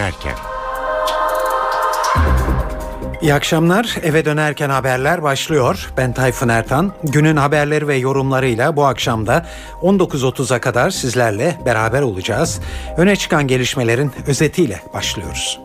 dönerken. İyi akşamlar. Eve dönerken haberler başlıyor. Ben Tayfun Ertan. Günün haberleri ve yorumlarıyla bu akşam da 19.30'a kadar sizlerle beraber olacağız. Öne çıkan gelişmelerin özetiyle başlıyoruz.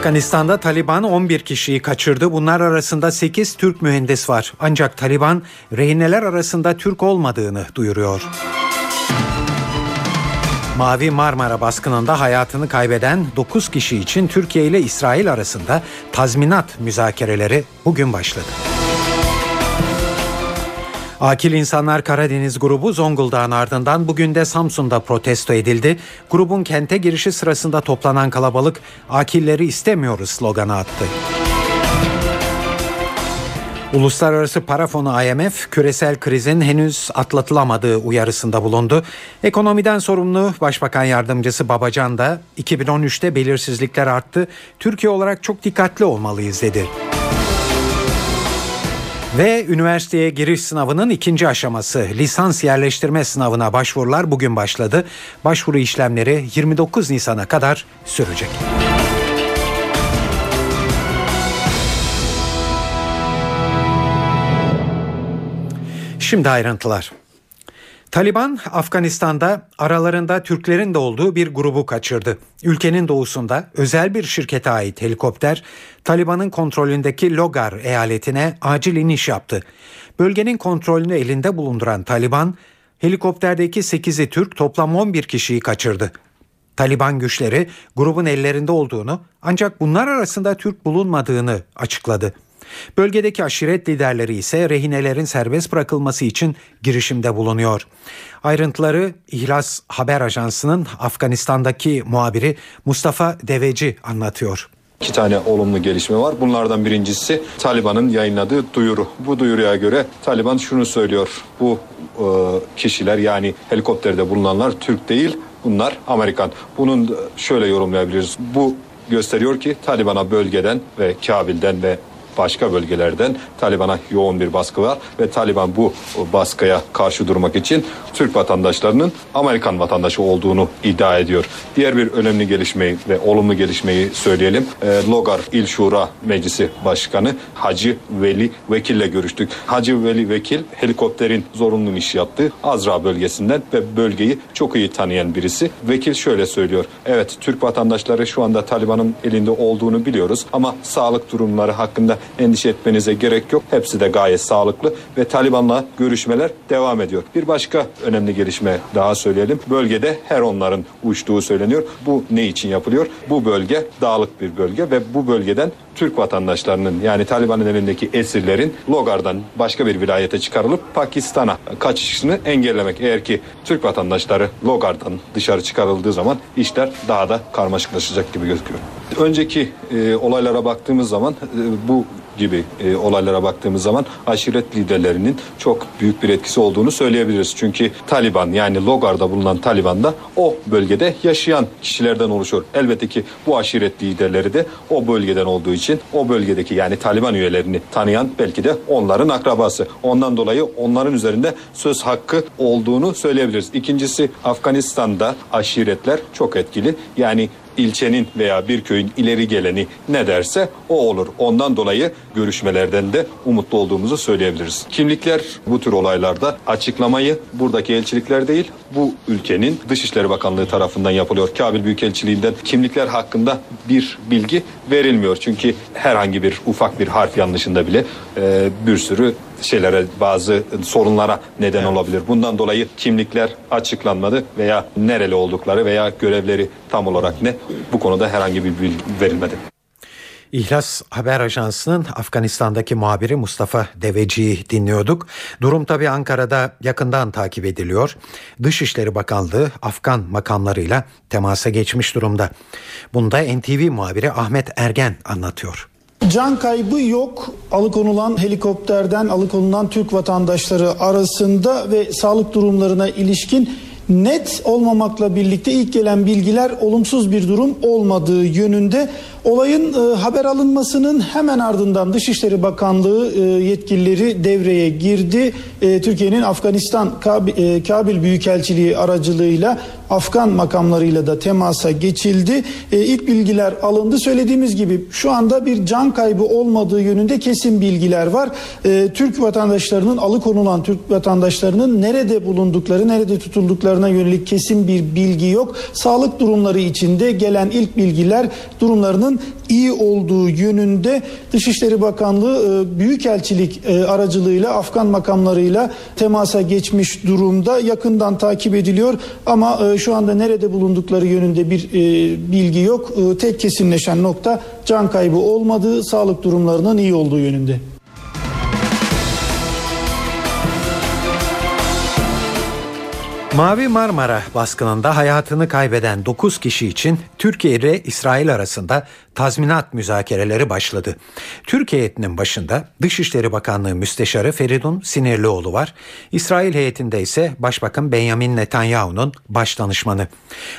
Afganistan'da Taliban 11 kişiyi kaçırdı. Bunlar arasında 8 Türk mühendis var. Ancak Taliban rehineler arasında Türk olmadığını duyuruyor. Mavi Marmara baskınında hayatını kaybeden 9 kişi için Türkiye ile İsrail arasında tazminat müzakereleri bugün başladı. Akil İnsanlar Karadeniz grubu Zonguldak'ın ardından bugün de Samsun'da protesto edildi. Grubun kente girişi sırasında toplanan kalabalık akilleri istemiyoruz sloganı attı. Uluslararası Para Fonu IMF küresel krizin henüz atlatılamadığı uyarısında bulundu. Ekonomiden sorumlu Başbakan Yardımcısı Babacan da 2013'te belirsizlikler arttı. Türkiye olarak çok dikkatli olmalıyız dedi. Ve üniversiteye giriş sınavının ikinci aşaması lisans yerleştirme sınavına başvurular bugün başladı. Başvuru işlemleri 29 Nisan'a kadar sürecek. Şimdi ayrıntılar. Taliban Afganistan'da aralarında Türklerin de olduğu bir grubu kaçırdı. Ülkenin doğusunda özel bir şirkete ait helikopter Taliban'ın kontrolündeki Logar eyaletine acil iniş yaptı. Bölgenin kontrolünü elinde bulunduran Taliban helikopterdeki 8'i Türk toplam 11 kişiyi kaçırdı. Taliban güçleri grubun ellerinde olduğunu ancak bunlar arasında Türk bulunmadığını açıkladı. Bölgedeki aşiret liderleri ise rehinelerin serbest bırakılması için girişimde bulunuyor. Ayrıntıları İhlas Haber Ajansı'nın Afganistan'daki muhabiri Mustafa Deveci anlatıyor. İki tane olumlu gelişme var. Bunlardan birincisi Taliban'ın yayınladığı duyuru. Bu duyuruya göre Taliban şunu söylüyor. Bu e, kişiler yani helikopterde bulunanlar Türk değil bunlar Amerikan. Bunun şöyle yorumlayabiliriz. Bu gösteriyor ki Taliban'a bölgeden ve Kabil'den ve başka bölgelerden Taliban'a yoğun bir baskı var ve Taliban bu baskıya karşı durmak için Türk vatandaşlarının Amerikan vatandaşı olduğunu iddia ediyor. Diğer bir önemli gelişmeyi ve olumlu gelişmeyi söyleyelim. E, Logar İl Şura Meclisi Başkanı Hacı Veli Vekil'le görüştük. Hacı Veli Vekil helikopterin zorunlu iş yaptığı Azra bölgesinden ve bölgeyi çok iyi tanıyan birisi. Vekil şöyle söylüyor. Evet Türk vatandaşları şu anda Taliban'ın elinde olduğunu biliyoruz ama sağlık durumları hakkında endişe etmenize gerek yok. Hepsi de gayet sağlıklı ve Taliban'la görüşmeler devam ediyor. Bir başka önemli gelişme daha söyleyelim. Bölgede her onların uçtuğu söyleniyor. Bu ne için yapılıyor? Bu bölge dağlık bir bölge ve bu bölgeden Türk vatandaşlarının yani Taliban'ın elindeki esirlerin Logar'dan başka bir vilayete çıkarılıp Pakistan'a kaçışını engellemek. Eğer ki Türk vatandaşları Logar'dan dışarı çıkarıldığı zaman işler daha da karmaşıklaşacak gibi gözüküyor. Önceki e, olaylara baktığımız zaman e, bu gibi e, olaylara baktığımız zaman aşiret liderlerinin çok büyük bir etkisi olduğunu söyleyebiliriz. Çünkü Taliban yani Logar'da bulunan Taliban da o bölgede yaşayan kişilerden oluşuyor. Elbette ki bu aşiret liderleri de o bölgeden olduğu için o bölgedeki yani Taliban üyelerini tanıyan belki de onların akrabası. Ondan dolayı onların üzerinde söz hakkı olduğunu söyleyebiliriz. İkincisi Afganistan'da aşiretler çok etkili. Yani ilçenin veya bir köyün ileri geleni ne derse o olur. Ondan dolayı görüşmelerden de umutlu olduğumuzu söyleyebiliriz. Kimlikler bu tür olaylarda açıklamayı buradaki elçilikler değil bu ülkenin Dışişleri Bakanlığı tarafından yapılıyor. Kabil Büyükelçiliğinden kimlikler hakkında bir bilgi verilmiyor. Çünkü herhangi bir ufak bir harf yanlışında bile e, bir sürü şeylere bazı sorunlara neden evet. olabilir. Bundan dolayı kimlikler açıklanmadı veya nereli oldukları veya görevleri tam olarak ne bu konuda herhangi bir bilgi verilmedi. İhlas Haber Ajansı'nın Afganistan'daki muhabiri Mustafa Deveci'yi dinliyorduk. Durum tabi Ankara'da yakından takip ediliyor. Dışişleri Bakanlığı Afgan makamlarıyla temasa geçmiş durumda. Bunda NTV muhabiri Ahmet Ergen anlatıyor. Can kaybı yok. Alıkonulan helikopterden alıkonulan Türk vatandaşları arasında ve sağlık durumlarına ilişkin net olmamakla birlikte ilk gelen bilgiler olumsuz bir durum olmadığı yönünde. Olayın e, haber alınmasının hemen ardından Dışişleri Bakanlığı e, yetkilileri devreye girdi. E, Türkiye'nin Afganistan Kabil, e, Kabil Büyükelçiliği aracılığıyla Afgan makamlarıyla da temasa geçildi. E, ilk bilgiler alındı. Söylediğimiz gibi şu anda bir can kaybı olmadığı yönünde kesin bilgiler var. E, Türk vatandaşlarının alıkonulan Türk vatandaşlarının nerede bulundukları, nerede tutulduklarına yönelik kesin bir bilgi yok. Sağlık durumları içinde gelen ilk bilgiler durumlarının iyi olduğu yönünde Dışişleri Bakanlığı e, Büyükelçilik e, aracılığıyla Afgan makamlarıyla temasa geçmiş durumda. Yakından takip ediliyor ama e, şu anda nerede bulundukları yönünde bir bilgi yok. Tek kesinleşen nokta can kaybı olmadığı, sağlık durumlarının iyi olduğu yönünde. Mavi Marmara baskınında hayatını kaybeden 9 kişi için Türkiye ile İsrail arasında tazminat müzakereleri başladı. Türkiye heyetinin başında Dışişleri Bakanlığı Müsteşarı Feridun Sinirlioğlu var. İsrail heyetinde ise Başbakan Benjamin Netanyahu'nun başdanışmanı.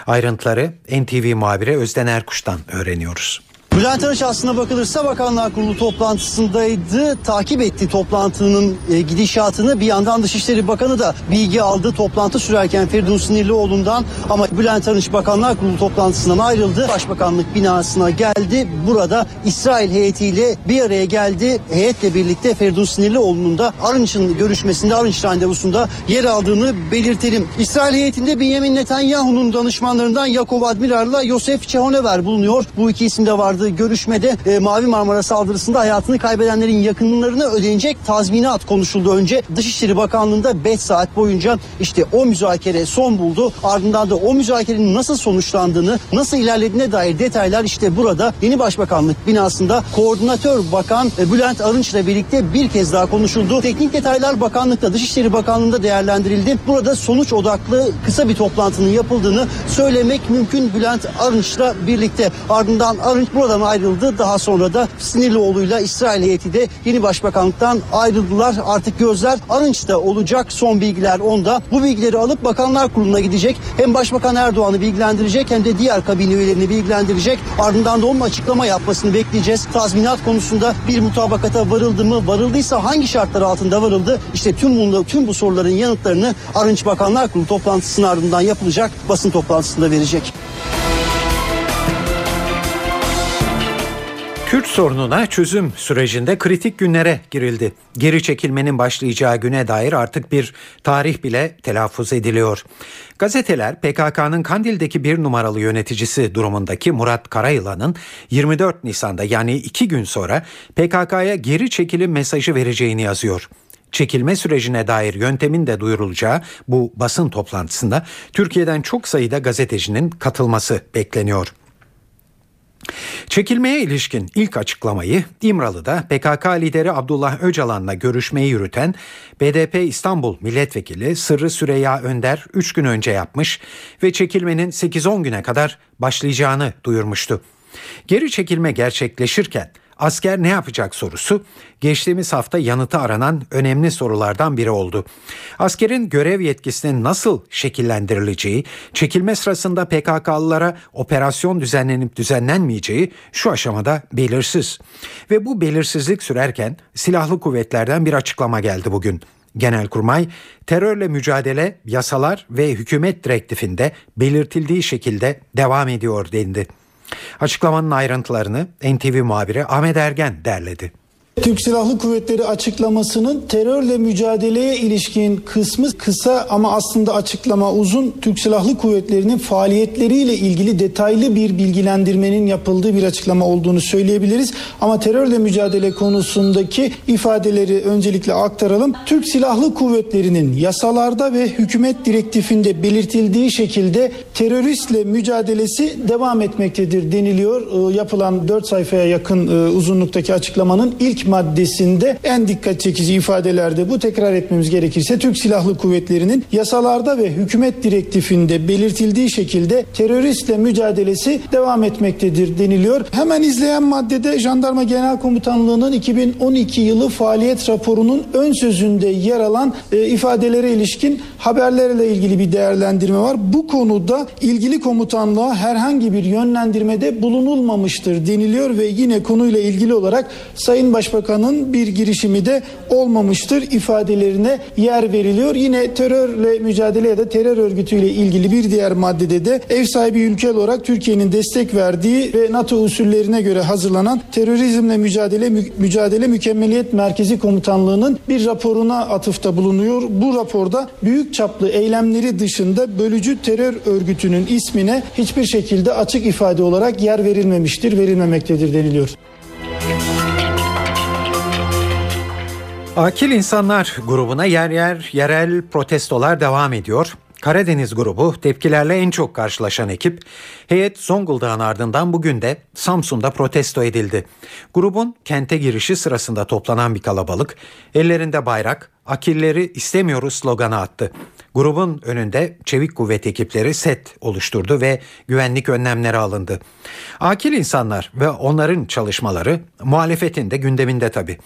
Ayrıntıları NTV muhabiri Özden Erkuş'tan öğreniyoruz. Bülent Arınç aslına bakılırsa Bakanlar Kurulu toplantısındaydı. Takip etti toplantının e, gidişatını. Bir yandan Dışişleri Bakanı da bilgi aldı toplantı sürerken Feridun Sinirlioğlu'ndan. Ama Bülent Arınç Bakanlar Kurulu toplantısından ayrıldı. Başbakanlık binasına geldi. Burada İsrail heyetiyle bir araya geldi. Heyetle birlikte Feridun Sinirlioğlu'nun da Arınç'ın görüşmesinde, Arınç randevusunda yer aldığını belirtelim. İsrail heyetinde Benjamin Netanyahu'nun danışmanlarından Yakov Admiral'la Yosef Çehonever bulunuyor. Bu iki isim de vardı görüşmede e, Mavi Marmara saldırısında hayatını kaybedenlerin yakınlarına ödenecek tazminat konuşuldu önce. Dışişleri Bakanlığı'nda 5 saat boyunca işte o müzakere son buldu. Ardından da o müzakerenin nasıl sonuçlandığını, nasıl ilerlediğine dair detaylar işte burada yeni Başbakanlık binasında Koordinatör Bakan e, Bülent Arınç ile birlikte bir kez daha konuşuldu. Teknik detaylar Bakanlıkta, Dışişleri Bakanlığı'nda değerlendirildi. Burada sonuç odaklı kısa bir toplantının yapıldığını söylemek mümkün Bülent Arınç'la birlikte. Ardından Arınç buradan ayrıldı. Daha sonra da Sinirlioğlu'yla İsrail heyeti de yeni başbakanlıktan ayrıldılar. Artık gözler Arınç'ta olacak. Son bilgiler onda. Bu bilgileri alıp Bakanlar Kurulu'na gidecek. Hem Başbakan Erdoğan'ı bilgilendirecek hem de diğer kabine üyelerini bilgilendirecek. Ardından da onun açıklama yapmasını bekleyeceğiz. Tazminat konusunda bir mutabakata varıldı mı? Varıldıysa hangi şartlar altında varıldı? İşte tüm bunla, tüm bu soruların yanıtlarını Arınç Bakanlar Kurulu toplantısının ardından yapılacak basın toplantısında verecek. Kürt sorununa çözüm sürecinde kritik günlere girildi. Geri çekilmenin başlayacağı güne dair artık bir tarih bile telaffuz ediliyor. Gazeteler PKK'nın Kandil'deki bir numaralı yöneticisi durumundaki Murat Karayılan'ın 24 Nisan'da yani iki gün sonra PKK'ya geri çekilim mesajı vereceğini yazıyor çekilme sürecine dair yöntemin de duyurulacağı bu basın toplantısında Türkiye'den çok sayıda gazetecinin katılması bekleniyor. Çekilmeye ilişkin ilk açıklamayı İmralı'da PKK lideri Abdullah Öcalan'la görüşmeyi yürüten BDP İstanbul Milletvekili Sırrı Süreyya Önder 3 gün önce yapmış ve çekilmenin 8-10 güne kadar başlayacağını duyurmuştu. Geri çekilme gerçekleşirken asker ne yapacak sorusu geçtiğimiz hafta yanıtı aranan önemli sorulardan biri oldu. Askerin görev yetkisinin nasıl şekillendirileceği, çekilme sırasında PKK'lılara operasyon düzenlenip düzenlenmeyeceği şu aşamada belirsiz. Ve bu belirsizlik sürerken silahlı kuvvetlerden bir açıklama geldi bugün. Genelkurmay terörle mücadele yasalar ve hükümet direktifinde belirtildiği şekilde devam ediyor dendi. Açıklamanın ayrıntılarını NTV muhabiri Ahmet Ergen derledi. Türk Silahlı Kuvvetleri açıklamasının terörle mücadeleye ilişkin kısmı kısa ama aslında açıklama uzun. Türk Silahlı Kuvvetleri'nin faaliyetleriyle ilgili detaylı bir bilgilendirmenin yapıldığı bir açıklama olduğunu söyleyebiliriz. Ama terörle mücadele konusundaki ifadeleri öncelikle aktaralım. Türk Silahlı Kuvvetleri'nin yasalarda ve hükümet direktifinde belirtildiği şekilde teröristle mücadelesi devam etmektedir deniliyor. Yapılan 4 sayfaya yakın uzunluktaki açıklamanın ilk maddesinde en dikkat çekici ifadelerde bu tekrar etmemiz gerekirse Türk Silahlı Kuvvetleri'nin yasalarda ve hükümet direktifinde belirtildiği şekilde teröristle mücadelesi devam etmektedir deniliyor. Hemen izleyen maddede Jandarma Genel Komutanlığı'nın 2012 yılı faaliyet raporunun ön sözünde yer alan e, ifadelere ilişkin haberlerle ilgili bir değerlendirme var. Bu konuda ilgili komutanlığa herhangi bir yönlendirmede bulunulmamıştır deniliyor ve yine konuyla ilgili olarak Sayın Başbakan'ın bir girişimi de olmamıştır ifadelerine yer veriliyor. Yine terörle mücadele ya da terör örgütüyle ilgili bir diğer maddede de ev sahibi ülke olarak Türkiye'nin destek verdiği ve NATO usullerine göre hazırlanan terörizmle mücadele Mü- mücadele mükemmeliyet merkezi komutanlığının bir raporuna atıfta bulunuyor. Bu raporda büyük çaplı eylemleri dışında bölücü terör örgütünün ismine hiçbir şekilde açık ifade olarak yer verilmemiştir, verilmemektedir deniliyor. Akil İnsanlar grubuna yer yer yerel protestolar devam ediyor. Karadeniz grubu tepkilerle en çok karşılaşan ekip. Heyet Zonguldak'ın ardından bugün de Samsun'da protesto edildi. Grubun kente girişi sırasında toplanan bir kalabalık ellerinde bayrak, akilleri istemiyoruz sloganı attı. Grubun önünde çevik kuvvet ekipleri set oluşturdu ve güvenlik önlemleri alındı. Akil insanlar ve onların çalışmaları muhalefetin de gündeminde tabii.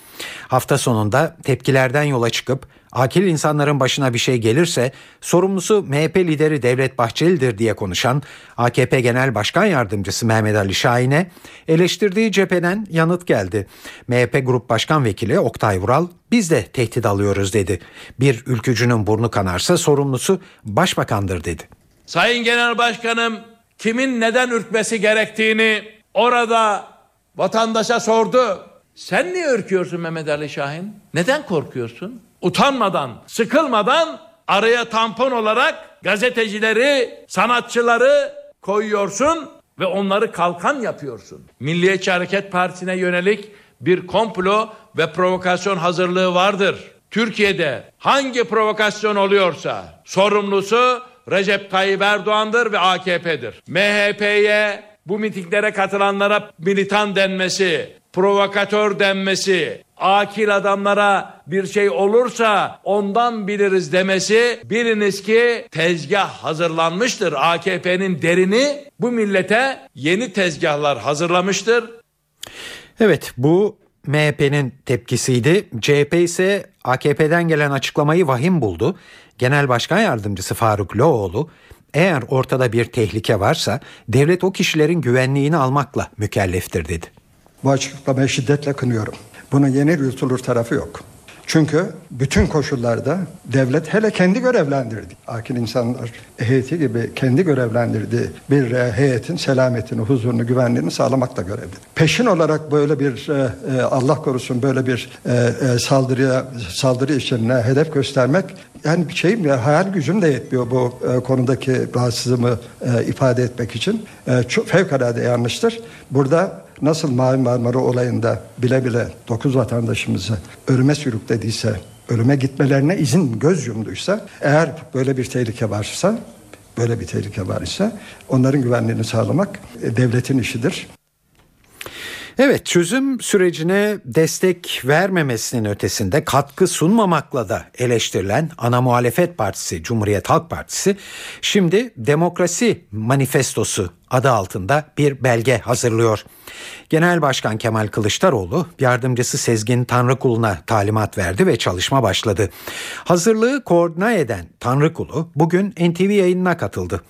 Hafta sonunda tepkilerden yola çıkıp akil insanların başına bir şey gelirse sorumlusu MHP lideri Devlet Bahçeli'dir diye konuşan AKP Genel Başkan Yardımcısı Mehmet Ali Şahin'e eleştirdiği cepheden yanıt geldi. MHP Grup Başkan Vekili Oktay Vural biz de tehdit alıyoruz dedi. Bir ülkücünün burnu kanarsa sorumlusu başbakandır dedi. Sayın Genel Başkanım kimin neden ürkmesi gerektiğini orada vatandaşa sordu. Sen niye ürküyorsun Mehmet Ali Şahin? Neden korkuyorsun? Utanmadan, sıkılmadan araya tampon olarak gazetecileri, sanatçıları koyuyorsun ve onları kalkan yapıyorsun. Milliyetçi Hareket Partisi'ne yönelik bir komplo ve provokasyon hazırlığı vardır. Türkiye'de hangi provokasyon oluyorsa sorumlusu Recep Tayyip Erdoğan'dır ve AKP'dir. MHP'ye bu mitinglere katılanlara militan denmesi, provokatör denmesi, akil adamlara bir şey olursa ondan biliriz demesi biliniz ki tezgah hazırlanmıştır. AKP'nin derini bu millete yeni tezgahlar hazırlamıştır. Evet bu MHP'nin tepkisiydi. CHP ise AKP'den gelen açıklamayı vahim buldu. Genel Başkan Yardımcısı Faruk Loğlu eğer ortada bir tehlike varsa devlet o kişilerin güvenliğini almakla mükelleftir dedi. Bu açıklamayı şiddetle kınıyorum. Bunun yenir yutulur tarafı yok. Çünkü bütün koşullarda devlet hele kendi görevlendirdi. Akil insanlar heyeti gibi kendi görevlendirdiği bir e, heyetin selametini, huzurunu, güvenliğini sağlamakla görevlidir. Peşin olarak böyle bir e, e, Allah korusun böyle bir saldırıya saldırı için e, hedef göstermek yani bir şeyim ya hayal gücüm de yetmiyor bu konudaki rahatsızlığımı ifade etmek için. Çok fevkalade yanlıştır. Burada nasıl Mavi Marmara olayında bile bile 9 vatandaşımızı ölüme sürüklediyse, ölüme gitmelerine izin göz yumduysa, eğer böyle bir tehlike varsa, böyle bir tehlike var ise onların güvenliğini sağlamak e, devletin işidir. Evet çözüm sürecine destek vermemesinin ötesinde katkı sunmamakla da eleştirilen ana muhalefet partisi Cumhuriyet Halk Partisi şimdi demokrasi manifestosu adı altında bir belge hazırlıyor. Genel Başkan Kemal Kılıçdaroğlu yardımcısı Sezgin Tanrıkulu'na talimat verdi ve çalışma başladı. Hazırlığı koordine eden Tanrıkulu bugün NTV yayınına katıldı.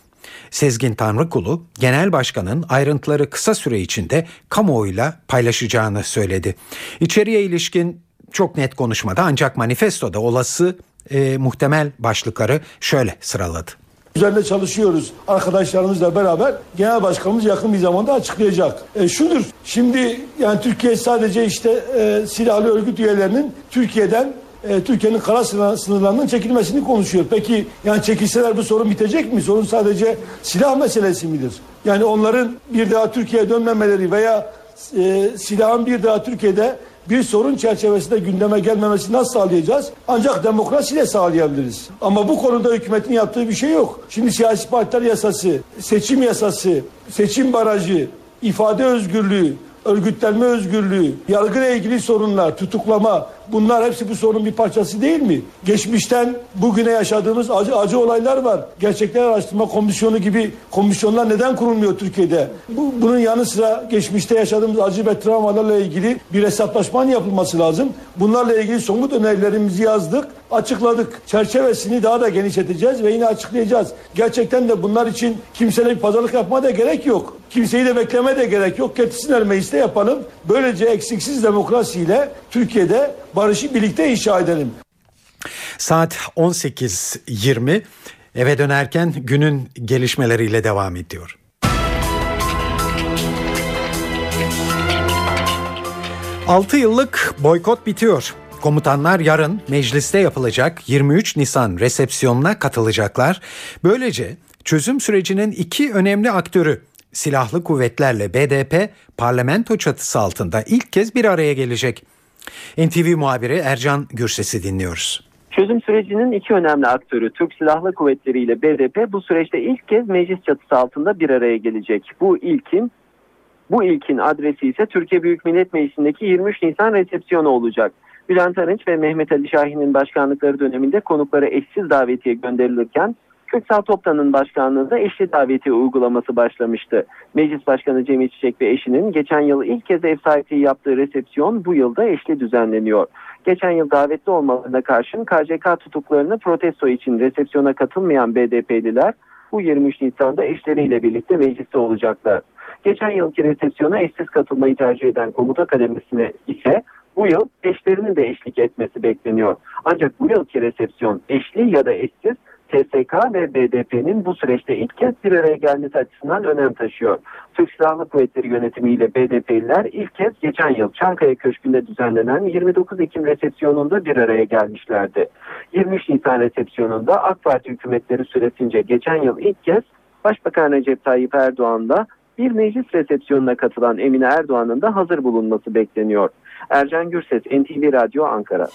Sezgin Tanrıkulu, Genel Başkan'ın ayrıntıları kısa süre içinde kamuoyuyla paylaşacağını söyledi. İçeriye ilişkin çok net konuşmadı ancak manifestoda olası e, muhtemel başlıkları şöyle sıraladı. Üzerinde çalışıyoruz arkadaşlarımızla beraber. Genel Başkanımız yakın bir zamanda açıklayacak. E, şudur, şimdi yani Türkiye sadece işte e, silahlı örgüt üyelerinin Türkiye'den e, Türkiye'nin kara sınır- sınırlarının çekilmesini konuşuyor. Peki yani çekilseler bu sorun bitecek mi? Sorun sadece silah meselesi midir? Yani onların bir daha Türkiye'ye dönmemeleri veya e, silahın bir daha Türkiye'de bir sorun çerçevesinde gündeme gelmemesini nasıl sağlayacağız? Ancak demokrasiyle sağlayabiliriz. Ama bu konuda hükümetin yaptığı bir şey yok. Şimdi siyasi partiler yasası, seçim yasası, seçim barajı, ifade özgürlüğü, örgütlenme özgürlüğü, yargıyla ilgili sorunlar, tutuklama bunlar hepsi bu sorunun bir parçası değil mi? Geçmişten bugüne yaşadığımız acı acı olaylar var. Gerçekler Araştırma Komisyonu gibi komisyonlar neden kurulmuyor Türkiye'de? Bu, bunun yanı sıra geçmişte yaşadığımız acı ve travmalarla ilgili bir hesaplaşmanın yapılması lazım. Bunlarla ilgili somut önerilerimizi yazdık, açıkladık. Çerçevesini daha da genişleteceğiz ve yine açıklayacağız. Gerçekten de bunlar için bir pazarlık yapma da gerek yok. Kimseyi de bekleme de gerek yok. Getirsinler mecliste yapalım. Böylece eksiksiz demokrasiyle Türkiye'de barışı birlikte inşa edelim. Saat 18.20 eve dönerken günün gelişmeleriyle devam ediyor. Altı yıllık boykot bitiyor. Komutanlar yarın mecliste yapılacak 23 Nisan resepsiyonuna katılacaklar. Böylece çözüm sürecinin iki önemli aktörü silahlı kuvvetlerle BDP parlamento çatısı altında ilk kez bir araya gelecek. NTV muhabiri Ercan Gürses'i dinliyoruz. Çözüm sürecinin iki önemli aktörü Türk Silahlı Kuvvetleri ile BDP bu süreçte ilk kez meclis çatısı altında bir araya gelecek. Bu ilkin bu ilkin adresi ise Türkiye Büyük Millet Meclisi'ndeki 23 Nisan resepsiyonu olacak. Bülent Arınç ve Mehmet Ali Şahin'in başkanlıkları döneminde konuklara eşsiz davetiye gönderilirken Köksal Toptan'ın başkanlığında eşli davetiye uygulaması başlamıştı. Meclis Başkanı Cemil Çiçek ve eşinin geçen yıl ilk kez ev sahipliği yaptığı resepsiyon bu yılda eşli düzenleniyor. Geçen yıl davetli olmalarına karşın KCK tutuklarını protesto için resepsiyona katılmayan BDP'liler bu 23 Nisan'da eşleriyle birlikte mecliste olacaklar. Geçen yılki resepsiyona eşsiz katılmayı tercih eden komuta kademesine ise bu yıl eşlerinin de eşlik etmesi bekleniyor. Ancak bu yılki resepsiyon eşli ya da eşsiz TSK ve BDP'nin bu süreçte ilk kez bir araya gelmesi açısından önem taşıyor. Türk Silahlı Kuvvetleri yönetimiyle BDP'liler ilk kez geçen yıl Çankaya Köşkü'nde düzenlenen 29 Ekim resepsiyonunda bir araya gelmişlerdi. 23 Nisan resepsiyonunda AK Parti hükümetleri süresince geçen yıl ilk kez Başbakan Recep Tayyip Erdoğan'da bir meclis resepsiyonuna katılan Emine Erdoğan'ın da hazır bulunması bekleniyor. Ercan Gürses, NTV Radyo Ankara.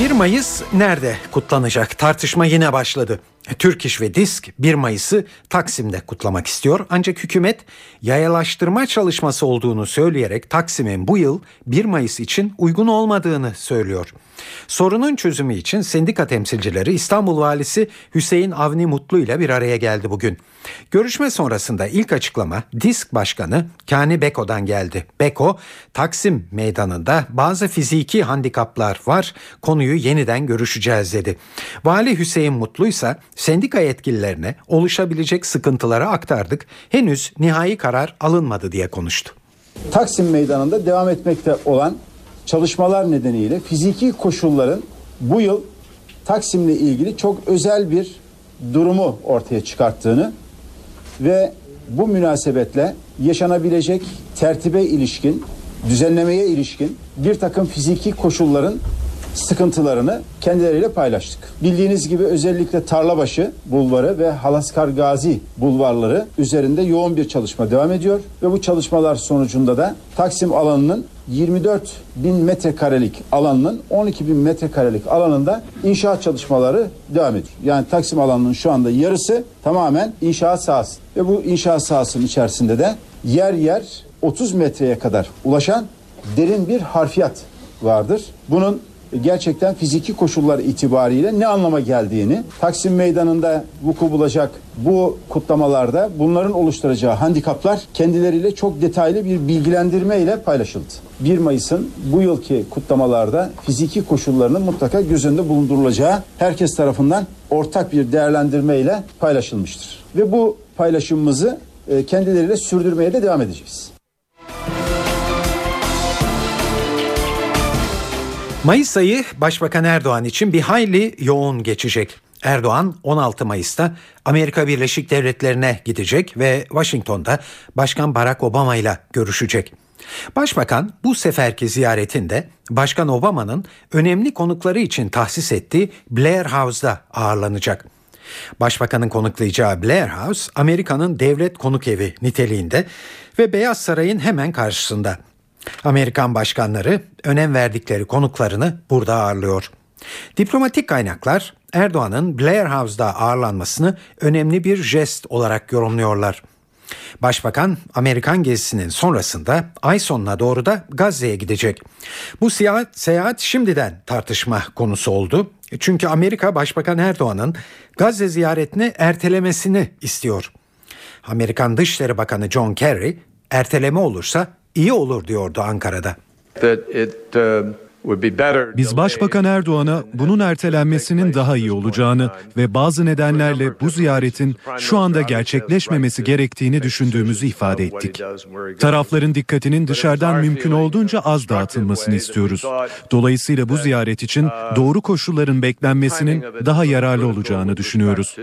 1 Mayıs nerede kutlanacak? Tartışma yine başladı. Türk İş ve Disk 1 Mayıs'ı Taksim'de kutlamak istiyor. Ancak hükümet yayalaştırma çalışması olduğunu söyleyerek Taksim'in bu yıl 1 Mayıs için uygun olmadığını söylüyor. Sorunun çözümü için sendika temsilcileri İstanbul Valisi Hüseyin Avni Mutlu ile bir araya geldi bugün. Görüşme sonrasında ilk açıklama Disk Başkanı Kani Beko'dan geldi. Beko, Taksim meydanında bazı fiziki handikaplar var, konuyu yeniden görüşeceğiz dedi. Vali Hüseyin Mutlu ise sendika yetkililerine oluşabilecek sıkıntıları aktardık. Henüz nihai karar alınmadı diye konuştu. Taksim Meydanı'nda devam etmekte olan çalışmalar nedeniyle fiziki koşulların bu yıl Taksim'le ilgili çok özel bir durumu ortaya çıkarttığını ve bu münasebetle yaşanabilecek tertibe ilişkin, düzenlemeye ilişkin bir takım fiziki koşulların sıkıntılarını kendileriyle paylaştık. Bildiğiniz gibi özellikle Tarlabaşı bulvarı ve Halaskar Gazi bulvarları üzerinde yoğun bir çalışma devam ediyor ve bu çalışmalar sonucunda da Taksim alanının 24 bin metrekarelik alanının 12 bin metrekarelik alanında inşaat çalışmaları devam ediyor. Yani Taksim alanının şu anda yarısı tamamen inşaat sahası ve bu inşaat sahasının içerisinde de yer yer 30 metreye kadar ulaşan derin bir harfiyat vardır. Bunun gerçekten fiziki koşullar itibariyle ne anlama geldiğini Taksim Meydanı'nda vuku bulacak bu kutlamalarda bunların oluşturacağı handikaplar kendileriyle çok detaylı bir bilgilendirme ile paylaşıldı. 1 Mayıs'ın bu yılki kutlamalarda fiziki koşullarının mutlaka göz önünde bulundurulacağı herkes tarafından ortak bir değerlendirme ile paylaşılmıştır. Ve bu paylaşımımızı e, kendileriyle sürdürmeye de devam edeceğiz. Mayıs ayı Başbakan Erdoğan için bir hayli yoğun geçecek. Erdoğan 16 Mayıs'ta Amerika Birleşik Devletleri'ne gidecek ve Washington'da Başkan Barack Obama ile görüşecek. Başbakan bu seferki ziyaretinde Başkan Obama'nın önemli konukları için tahsis ettiği Blair House'da ağırlanacak. Başbakanın konuklayacağı Blair House, Amerika'nın devlet konuk evi niteliğinde ve Beyaz Saray'ın hemen karşısında. Amerikan başkanları önem verdikleri konuklarını burada ağırlıyor. Diplomatik kaynaklar Erdoğan'ın Blair House'da ağırlanmasını önemli bir jest olarak yorumluyorlar. Başbakan Amerikan gezisinin sonrasında ay sonuna doğru da Gazze'ye gidecek. Bu seyahat, seyahat şimdiden tartışma konusu oldu. Çünkü Amerika Başbakan Erdoğan'ın Gazze ziyaretini ertelemesini istiyor. Amerikan Dışişleri Bakanı John Kerry erteleme olursa iyi olur diyordu Ankara'da. Biz Başbakan Erdoğan'a bunun ertelenmesinin daha iyi olacağını ve bazı nedenlerle bu ziyaretin şu anda gerçekleşmemesi gerektiğini düşündüğümüzü ifade ettik. Tarafların dikkatinin dışarıdan mümkün olduğunca az dağıtılmasını istiyoruz. Dolayısıyla bu ziyaret için doğru koşulların beklenmesinin daha yararlı olacağını düşünüyoruz.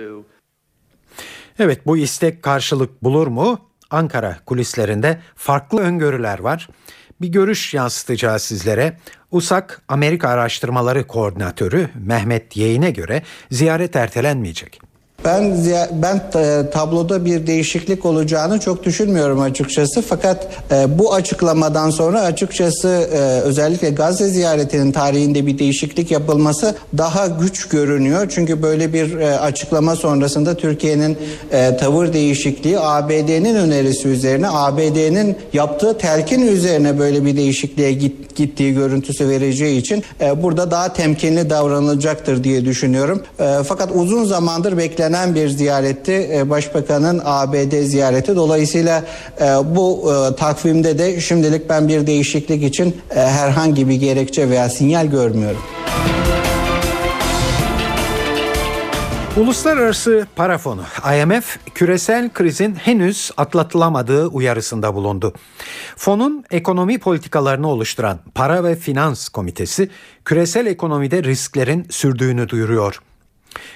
Evet bu istek karşılık bulur mu? Ankara kulislerinde farklı öngörüler var. Bir görüş yansıtacağız sizlere. USAK Amerika Araştırmaları Koordinatörü Mehmet Yeğen'e göre ziyaret ertelenmeyecek. Ben ben tabloda bir değişiklik olacağını çok düşünmüyorum açıkçası. Fakat e, bu açıklamadan sonra açıkçası e, özellikle Gazze ziyaretinin tarihinde bir değişiklik yapılması daha güç görünüyor. Çünkü böyle bir e, açıklama sonrasında Türkiye'nin e, tavır değişikliği ABD'nin önerisi üzerine ABD'nin yaptığı telkin üzerine böyle bir değişikliğe git, gittiği görüntüsü vereceği için e, burada daha temkinli davranılacaktır diye düşünüyorum. E, fakat uzun zamandır beklenen beklenen bir ziyaretti e, Başbakanın ABD ziyareti. Dolayısıyla e, bu e, takvimde de şimdilik ben bir değişiklik için herhangi bir gerekçe veya sinyal görmüyorum. Uluslararası Para Fonu IMF küresel krizin henüz atlatılamadığı uyarısında bulundu. Fonun ekonomi politikalarını oluşturan Para ve Finans Komitesi küresel ekonomide risklerin sürdüğünü duyuruyor.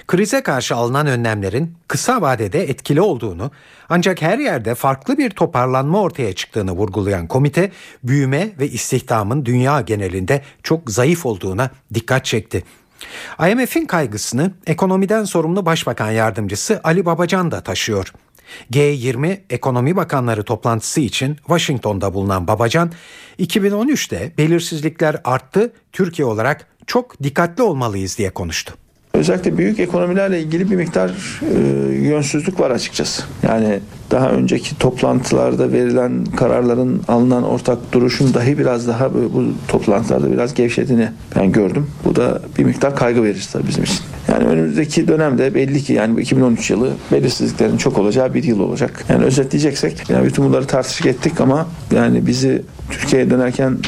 Krize karşı alınan önlemlerin kısa vadede etkili olduğunu ancak her yerde farklı bir toparlanma ortaya çıktığını vurgulayan komite büyüme ve istihdamın dünya genelinde çok zayıf olduğuna dikkat çekti. IMF'in kaygısını ekonomiden sorumlu Başbakan Yardımcısı Ali Babacan da taşıyor. G20 Ekonomi Bakanları toplantısı için Washington'da bulunan Babacan, 2013'te belirsizlikler arttı, Türkiye olarak çok dikkatli olmalıyız diye konuştu. Özellikle büyük ekonomilerle ilgili bir miktar e, yönsüzlük var açıkçası. Yani daha önceki toplantılarda verilen kararların alınan ortak duruşun dahi biraz daha bu, toplantılarda biraz gevşediğini ben gördüm. Bu da bir miktar kaygı verici tabii bizim için. Yani önümüzdeki dönemde belli ki yani bu 2013 yılı belirsizliklerin çok olacağı bir yıl olacak. Yani özetleyeceksek yani bütün bunları tartışık ettik ama yani bizi Türkiye'ye dönerken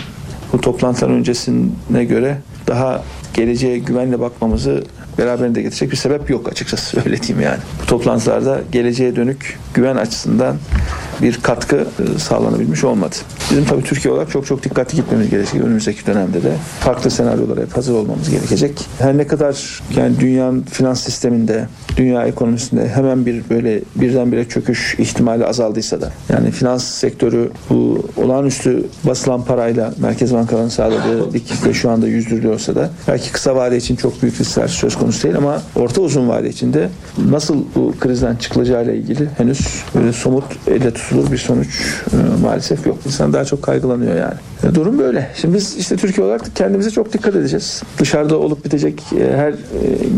bu toplantılar öncesine göre daha geleceğe güvenle bakmamızı beraberinde getirecek bir sebep yok açıkçası öyle diyeyim yani. Bu toplantılarda geleceğe dönük güven açısından bir katkı e, sağlanabilmiş olmadı. Bizim tabii Türkiye olarak çok çok dikkatli gitmemiz gerekecek önümüzdeki dönemde de. Farklı senaryolara hep hazır olmamız gerekecek. Her ne kadar yani dünyanın finans sisteminde, dünya ekonomisinde hemen bir böyle birdenbire çöküş ihtimali azaldıysa da yani finans sektörü bu olağanüstü basılan parayla Merkez Bankalarının sağladığı likidite şu anda yüzdürülüyorsa da belki kısa vade için çok büyük riskler söz konusu değil ama orta uzun vade içinde nasıl bu krizden çıkılacağıyla ilgili henüz böyle somut elle tutulur bir sonuç e, maalesef yok. İnsan daha çok kaygılanıyor yani. E, durum böyle. Şimdi biz işte Türkiye olarak kendimize çok dikkat edeceğiz. Dışarıda olup bitecek e, her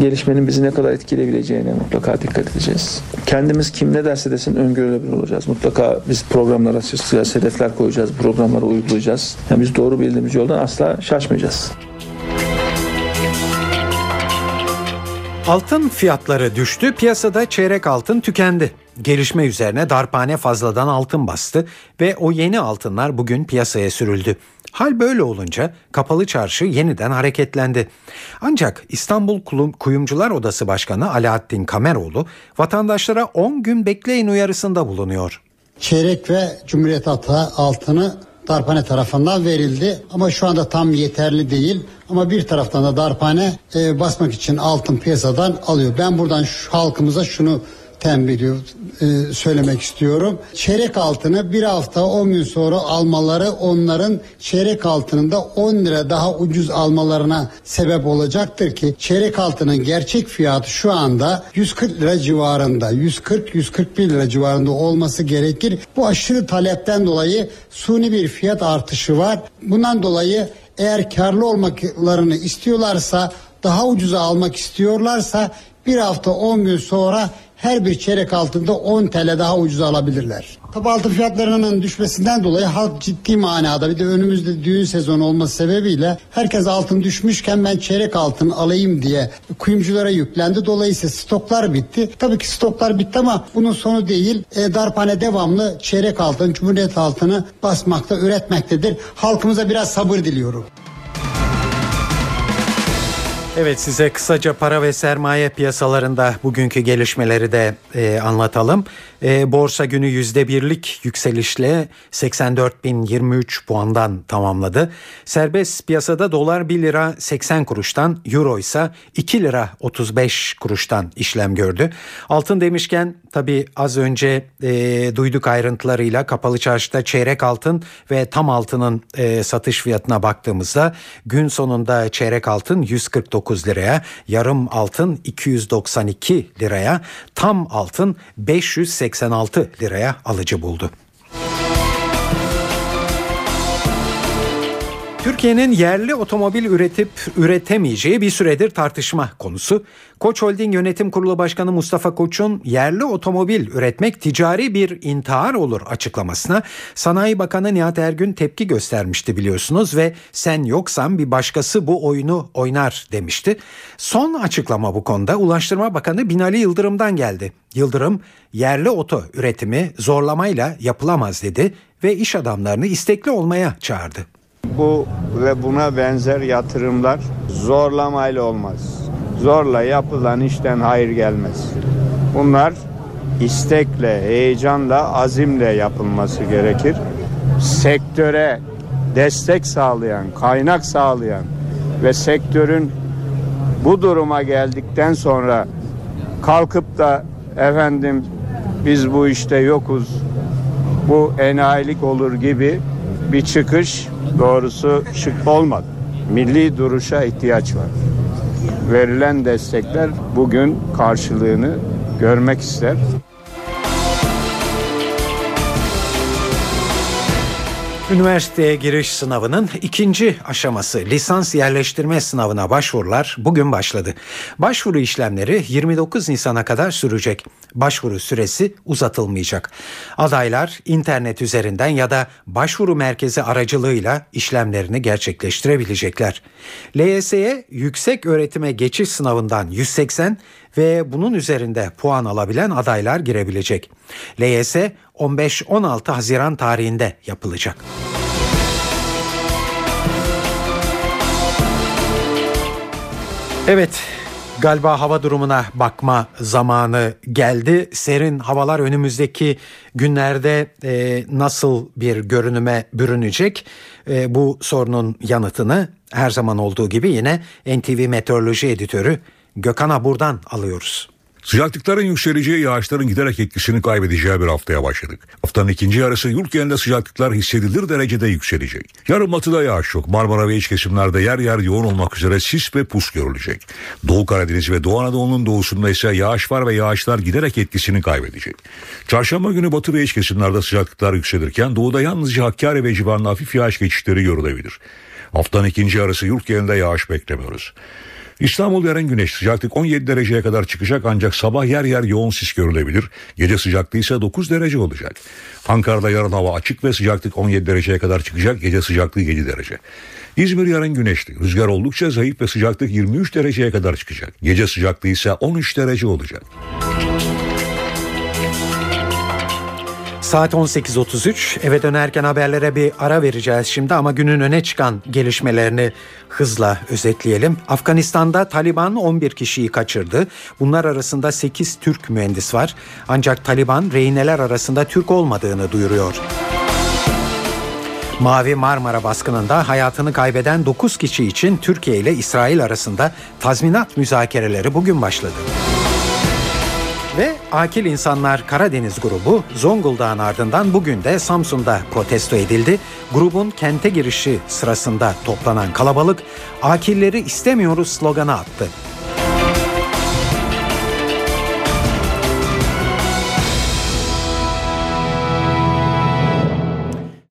gelişmenin bizi ne kadar etkileyebileceğine mutlaka dikkat edeceğiz. Kendimiz kim ne derse desin öngörülebilir olacağız. Mutlaka biz programlar açacağız, hedefler koyacağız, programları uygulayacağız. Yani biz doğru bildiğimiz yoldan asla şaşmayacağız. Altın fiyatları düştü, piyasada çeyrek altın tükendi. Gelişme üzerine darpane fazladan altın bastı ve o yeni altınlar bugün piyasaya sürüldü. Hal böyle olunca kapalı çarşı yeniden hareketlendi. Ancak İstanbul Kuyumcular Odası Başkanı Alaaddin Kameroğlu vatandaşlara 10 gün bekleyin uyarısında bulunuyor. Çeyrek ve Cumhuriyet altını darphane tarafından verildi. Ama şu anda tam yeterli değil. Ama bir taraftan da darphane e, basmak için altın piyasadan alıyor. Ben buradan şu halkımıza şunu tembih e, söylemek istiyorum. Çeyrek altını bir hafta 10 gün sonra almaları onların çeyrek altının da 10 lira daha ucuz almalarına sebep olacaktır ki çeyrek altının gerçek fiyatı şu anda 140 lira civarında 140-141 lira civarında olması gerekir. Bu aşırı talepten dolayı suni bir fiyat artışı var. Bundan dolayı eğer karlı olmaklarını istiyorlarsa daha ucuza almak istiyorlarsa bir hafta 10 gün sonra her bir çeyrek altında 10 TL daha ucuz alabilirler. Tabi altın fiyatlarının düşmesinden dolayı halk ciddi manada bir de önümüzde düğün sezonu olması sebebiyle herkes altın düşmüşken ben çeyrek altın alayım diye kuyumculara yüklendi. Dolayısıyla stoklar bitti. Tabii ki stoklar bitti ama bunun sonu değil. E, darphane devamlı çeyrek altın, cumhuriyet altını basmakta, üretmektedir. Halkımıza biraz sabır diliyorum. Evet size kısaca para ve sermaye piyasalarında bugünkü gelişmeleri de e, anlatalım. E, borsa günü %1'lik yükselişle 84.023 puandan tamamladı. Serbest piyasada dolar 1 lira 80 kuruştan, euro ise 2 lira 35 kuruştan işlem gördü. Altın demişken tabi az önce e, duyduk ayrıntılarıyla kapalı çarşıda çeyrek altın ve tam altının e, satış fiyatına baktığımızda gün sonunda çeyrek altın 149 liraya, yarım altın 292 liraya, tam altın 586 liraya alıcı buldu. Türkiye'nin yerli otomobil üretip üretemeyeceği bir süredir tartışma konusu. Koç Holding Yönetim Kurulu Başkanı Mustafa Koç'un yerli otomobil üretmek ticari bir intihar olur açıklamasına Sanayi Bakanı Nihat Ergün tepki göstermişti biliyorsunuz ve sen yoksan bir başkası bu oyunu oynar demişti. Son açıklama bu konuda Ulaştırma Bakanı Binali Yıldırım'dan geldi. Yıldırım yerli oto üretimi zorlamayla yapılamaz dedi ve iş adamlarını istekli olmaya çağırdı. Bu ve buna benzer yatırımlar zorlamayla olmaz. Zorla yapılan işten hayır gelmez. Bunlar istekle, heyecanla, azimle yapılması gerekir. Sektöre destek sağlayan, kaynak sağlayan ve sektörün bu duruma geldikten sonra kalkıp da efendim biz bu işte yokuz, bu enayilik olur gibi bir çıkış doğrusu şık olmadı. Milli duruşa ihtiyaç var. Verilen destekler bugün karşılığını görmek ister. Üniversiteye giriş sınavının ikinci aşaması lisans yerleştirme sınavına başvurular bugün başladı. Başvuru işlemleri 29 Nisan'a kadar sürecek. Başvuru süresi uzatılmayacak. Adaylar internet üzerinden ya da başvuru merkezi aracılığıyla işlemlerini gerçekleştirebilecekler. LYS'ye yüksek öğretime geçiş sınavından 180 ve bunun üzerinde puan alabilen adaylar girebilecek. LYS 15-16 Haziran tarihinde yapılacak. Evet galiba hava durumuna bakma zamanı geldi. Serin havalar önümüzdeki günlerde e, nasıl bir görünüme bürünecek? E, bu sorunun yanıtını her zaman olduğu gibi yine NTV Meteoroloji Editörü Gökhan Abur'dan alıyoruz. Sıcaklıkların yükseleceği, yağışların giderek etkisini kaybedeceği bir haftaya başladık. Haftanın ikinci yarısı yurt genelinde sıcaklıklar hissedilir derecede yükselecek. Yarın batıda yağış yok. Marmara ve iç kesimlerde yer yer yoğun olmak üzere sis ve pus görülecek. Doğu Karadeniz ve Doğu Anadolu'nun doğusunda ise yağış var ve yağışlar giderek etkisini kaybedecek. Çarşamba günü batı ve iç kesimlerde sıcaklıklar yükselirken doğuda yalnızca Hakkari ve civarında hafif yağış geçişleri görülebilir. Haftanın ikinci yarısı yurt genelinde yağış beklemiyoruz. İstanbul yarın güneş sıcaklık 17 dereceye kadar çıkacak ancak sabah yer yer yoğun sis görülebilir. Gece sıcaklığı ise 9 derece olacak. Ankara'da yarın hava açık ve sıcaklık 17 dereceye kadar çıkacak. Gece sıcaklığı 7 derece. İzmir yarın güneşli. Rüzgar oldukça zayıf ve sıcaklık 23 dereceye kadar çıkacak. Gece sıcaklığı ise 13 derece olacak. Saat 18.33 eve dönerken haberlere bir ara vereceğiz şimdi ama günün öne çıkan gelişmelerini hızla özetleyelim. Afganistan'da Taliban 11 kişiyi kaçırdı. Bunlar arasında 8 Türk mühendis var. Ancak Taliban rehineler arasında Türk olmadığını duyuruyor. Mavi Marmara baskınında hayatını kaybeden 9 kişi için Türkiye ile İsrail arasında tazminat müzakereleri bugün başladı. Ve Akil İnsanlar Karadeniz grubu Zonguldak'ın ardından bugün de Samsun'da protesto edildi. Grubun kente girişi sırasında toplanan kalabalık Akilleri istemiyoruz sloganı attı.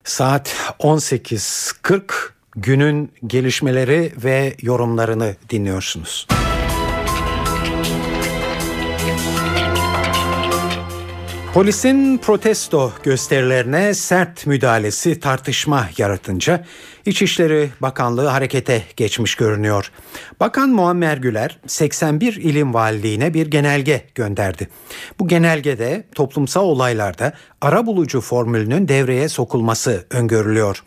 Saat 18.40 günün gelişmeleri ve yorumlarını dinliyorsunuz. Polisin protesto gösterilerine sert müdahalesi tartışma yaratınca İçişleri Bakanlığı harekete geçmiş görünüyor. Bakan Muammer Güler 81 ilim valiliğine bir genelge gönderdi. Bu genelgede toplumsal olaylarda arabulucu formülünün devreye sokulması öngörülüyor.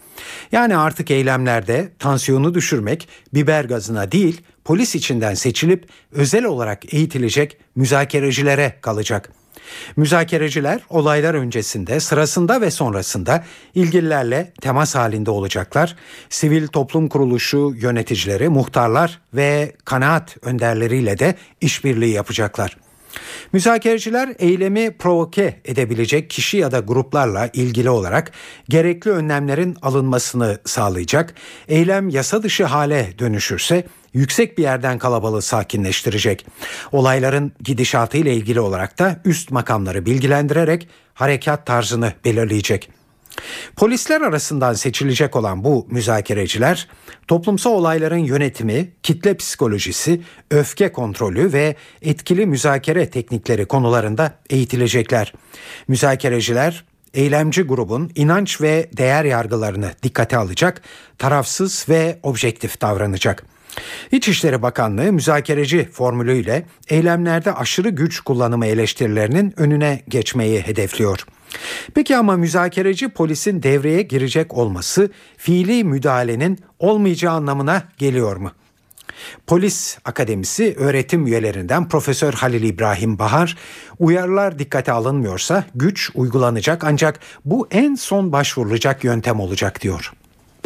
Yani artık eylemlerde tansiyonu düşürmek biber gazına değil polis içinden seçilip özel olarak eğitilecek müzakerecilere kalacak. Müzakereciler olaylar öncesinde, sırasında ve sonrasında ilgililerle temas halinde olacaklar. Sivil toplum kuruluşu yöneticileri, muhtarlar ve kanaat önderleriyle de işbirliği yapacaklar. Müzakereciler eylemi provoke edebilecek kişi ya da gruplarla ilgili olarak gerekli önlemlerin alınmasını sağlayacak. Eylem yasa dışı hale dönüşürse yüksek bir yerden kalabalığı sakinleştirecek. Olayların gidişatı ile ilgili olarak da üst makamları bilgilendirerek harekat tarzını belirleyecek. Polisler arasından seçilecek olan bu müzakereciler toplumsal olayların yönetimi, kitle psikolojisi, öfke kontrolü ve etkili müzakere teknikleri konularında eğitilecekler. Müzakereciler eylemci grubun inanç ve değer yargılarını dikkate alacak, tarafsız ve objektif davranacak. İçişleri Bakanlığı müzakereci formülüyle eylemlerde aşırı güç kullanımı eleştirilerinin önüne geçmeyi hedefliyor. Peki ama müzakereci polisin devreye girecek olması fiili müdahalenin olmayacağı anlamına geliyor mu? Polis Akademisi öğretim üyelerinden Profesör Halil İbrahim Bahar, uyarılar dikkate alınmıyorsa güç uygulanacak ancak bu en son başvurulacak yöntem olacak diyor.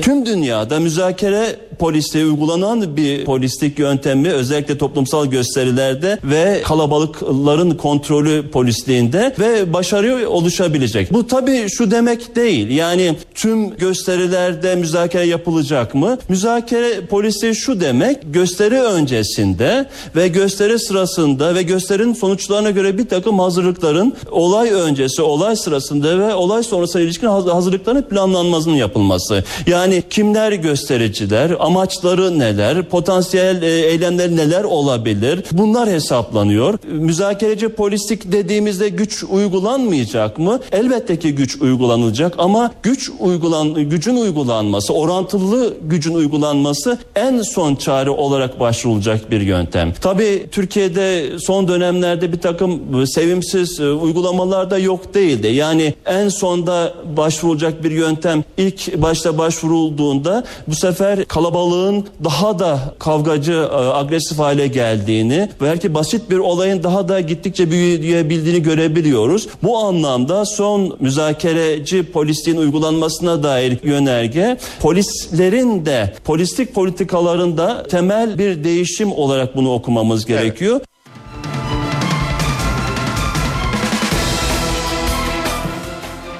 Tüm dünyada müzakere polisliği uygulanan bir polislik yöntemi özellikle toplumsal gösterilerde ve kalabalıkların kontrolü polisliğinde ve başarı oluşabilecek. Bu tabii şu demek değil. Yani tüm gösterilerde müzakere yapılacak mı? Müzakere polisliği şu demek. Gösteri öncesinde ve gösteri sırasında ve gösterinin sonuçlarına göre bir takım hazırlıkların olay öncesi, olay sırasında ve olay sonrasına ilişkin hazırlıkların planlanmasının yapılması. Yani yani kimler göstericiler, amaçları neler, potansiyel e, eylemler neler olabilir? Bunlar hesaplanıyor. Müzakereci polislik dediğimizde güç uygulanmayacak mı? Elbette ki güç uygulanacak ama güç uygulan gücün uygulanması, orantılı gücün uygulanması en son çare olarak başvurulacak bir yöntem. Tabii Türkiye'de son dönemlerde bir takım sevimsiz e, uygulamalar da yok değildi. Yani en sonda başvurulacak bir yöntem ilk başta başvurul olduğunda bu sefer kalabalığın daha da kavgacı, e, agresif hale geldiğini belki basit bir olayın daha da gittikçe büyüyebildiğini görebiliyoruz. Bu anlamda son müzakereci polisliğin uygulanmasına dair yönerge polislerin de polislik politikalarında temel bir değişim olarak bunu okumamız gerekiyor. Evet.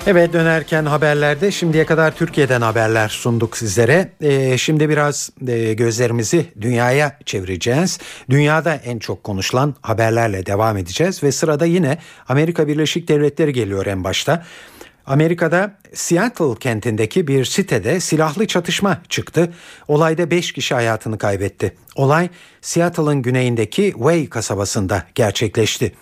Evet dönerken haberlerde şimdiye kadar Türkiye'den haberler sunduk sizlere. Ee, şimdi biraz e, gözlerimizi dünyaya çevireceğiz. Dünyada en çok konuşulan haberlerle devam edeceğiz ve sırada yine Amerika Birleşik Devletleri geliyor en başta. Amerika'da Seattle kentindeki bir sitede silahlı çatışma çıktı. Olayda 5 kişi hayatını kaybetti. Olay Seattle'ın güneyindeki Way kasabasında gerçekleşti.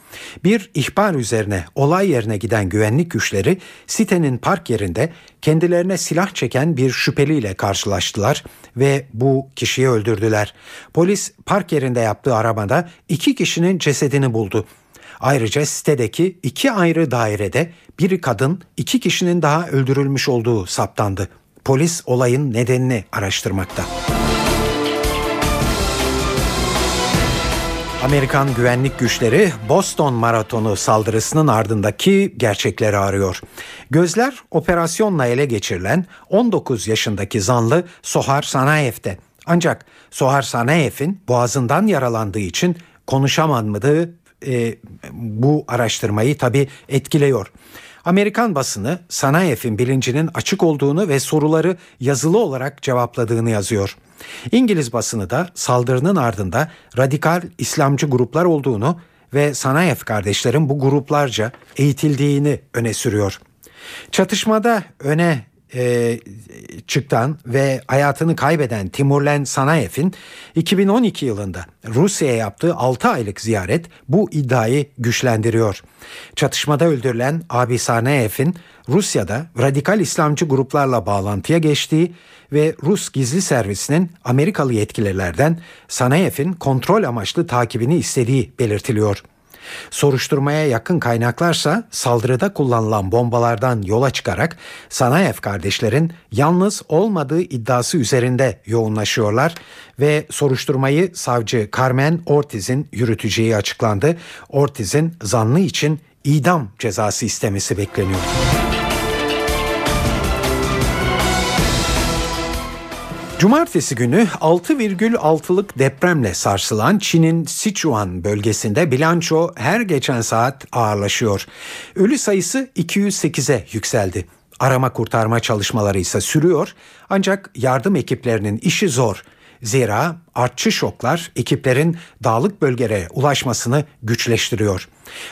Bir ihbar üzerine olay yerine giden güvenlik güçleri sitenin park yerinde kendilerine silah çeken bir şüpheliyle karşılaştılar ve bu kişiyi öldürdüler. Polis park yerinde yaptığı aramada iki kişinin cesedini buldu. Ayrıca sitedeki iki ayrı dairede biri kadın iki kişinin daha öldürülmüş olduğu saptandı. Polis olayın nedenini araştırmakta. Amerikan güvenlik güçleri Boston Maratonu saldırısının ardındaki gerçekleri arıyor. Gözler operasyonla ele geçirilen 19 yaşındaki zanlı Sohar Sanayev'de. Ancak Sohar Sanayev'in boğazından yaralandığı için konuşamadığı e, bu araştırmayı tabi etkiliyor. Amerikan basını Sanayef'in bilincinin açık olduğunu ve soruları yazılı olarak cevapladığını yazıyor. İngiliz basını da saldırının ardında radikal İslamcı gruplar olduğunu ve Sanayef kardeşlerin bu gruplarca eğitildiğini öne sürüyor. Çatışmada öne e, çıkan ve hayatını kaybeden Timurlen Sanayev'in 2012 yılında Rusya'ya yaptığı 6 aylık ziyaret bu iddiayı güçlendiriyor. Çatışmada öldürülen abi Sanayev'in Rusya'da radikal İslamcı gruplarla bağlantıya geçtiği ve Rus gizli servisinin Amerikalı yetkililerden Sanayev'in kontrol amaçlı takibini istediği belirtiliyor. Soruşturmaya yakın kaynaklarsa saldırıda kullanılan bombalardan yola çıkarak Sanayev kardeşlerin yalnız olmadığı iddiası üzerinde yoğunlaşıyorlar ve soruşturmayı savcı Carmen Ortiz'in yürüteceği açıklandı. Ortiz'in zanlı için idam cezası istemesi bekleniyor. Cumartesi günü 6,6'lık depremle sarsılan Çin'in Sichuan bölgesinde bilanço her geçen saat ağırlaşıyor. Ölü sayısı 208'e yükseldi. Arama kurtarma çalışmaları ise sürüyor ancak yardım ekiplerinin işi zor. Zira artçı şoklar ekiplerin dağlık bölgelere ulaşmasını güçleştiriyor.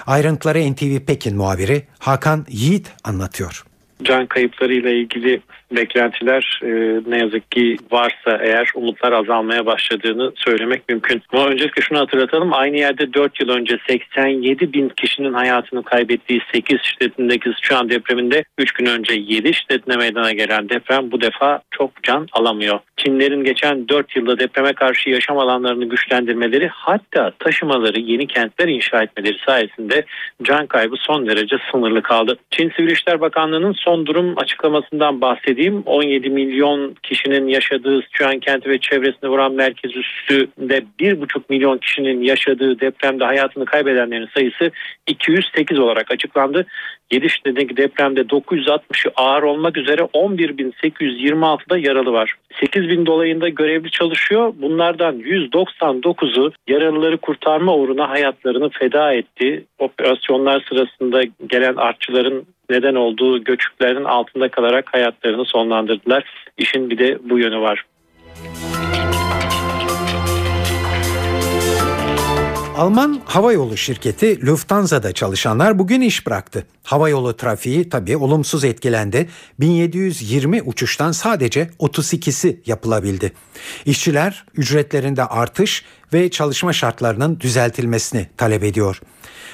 Ayrıntıları NTV Pekin muhabiri Hakan Yiğit anlatıyor. Can kayıplarıyla ilgili beklentiler e, ne yazık ki varsa eğer umutlar azalmaya başladığını söylemek mümkün. Ama öncelikle şunu hatırlatalım. Aynı yerde 4 yıl önce 87 bin kişinin hayatını kaybettiği 8 şiddetindeki Sichuan depreminde 3 gün önce 7 şiddetine meydana gelen deprem bu defa çok can alamıyor. Çinlerin geçen 4 yılda depreme karşı yaşam alanlarını güçlendirmeleri hatta taşımaları yeni kentler inşa etmeleri sayesinde can kaybı son derece sınırlı kaldı. Çin Sivil İşler Bakanlığı'nın son durum açıklamasından bahsedeyim. 17 milyon kişinin yaşadığı Sichuan kenti ve çevresinde vuran merkez üstünde 1,5 milyon kişinin yaşadığı depremde hayatını kaybedenlerin sayısı 208 olarak açıklandı. 7 şiddetindeki depremde 960'ı ağır olmak üzere 11.826'da yaralı var. 8 bin dolayında görevli çalışıyor. Bunlardan 199'u yaralıları kurtarma uğruna hayatlarını feda etti. Operasyonlar sırasında gelen artçıların neden olduğu göçüklerin altında kalarak hayatlarını sonlandırdılar. İşin bir de bu yönü var. Alman havayolu şirketi Lufthansa'da çalışanlar bugün iş bıraktı. Havayolu trafiği tabii olumsuz etkilendi. 1720 uçuştan sadece 32'si yapılabildi. İşçiler ücretlerinde artış ve çalışma şartlarının düzeltilmesini talep ediyor.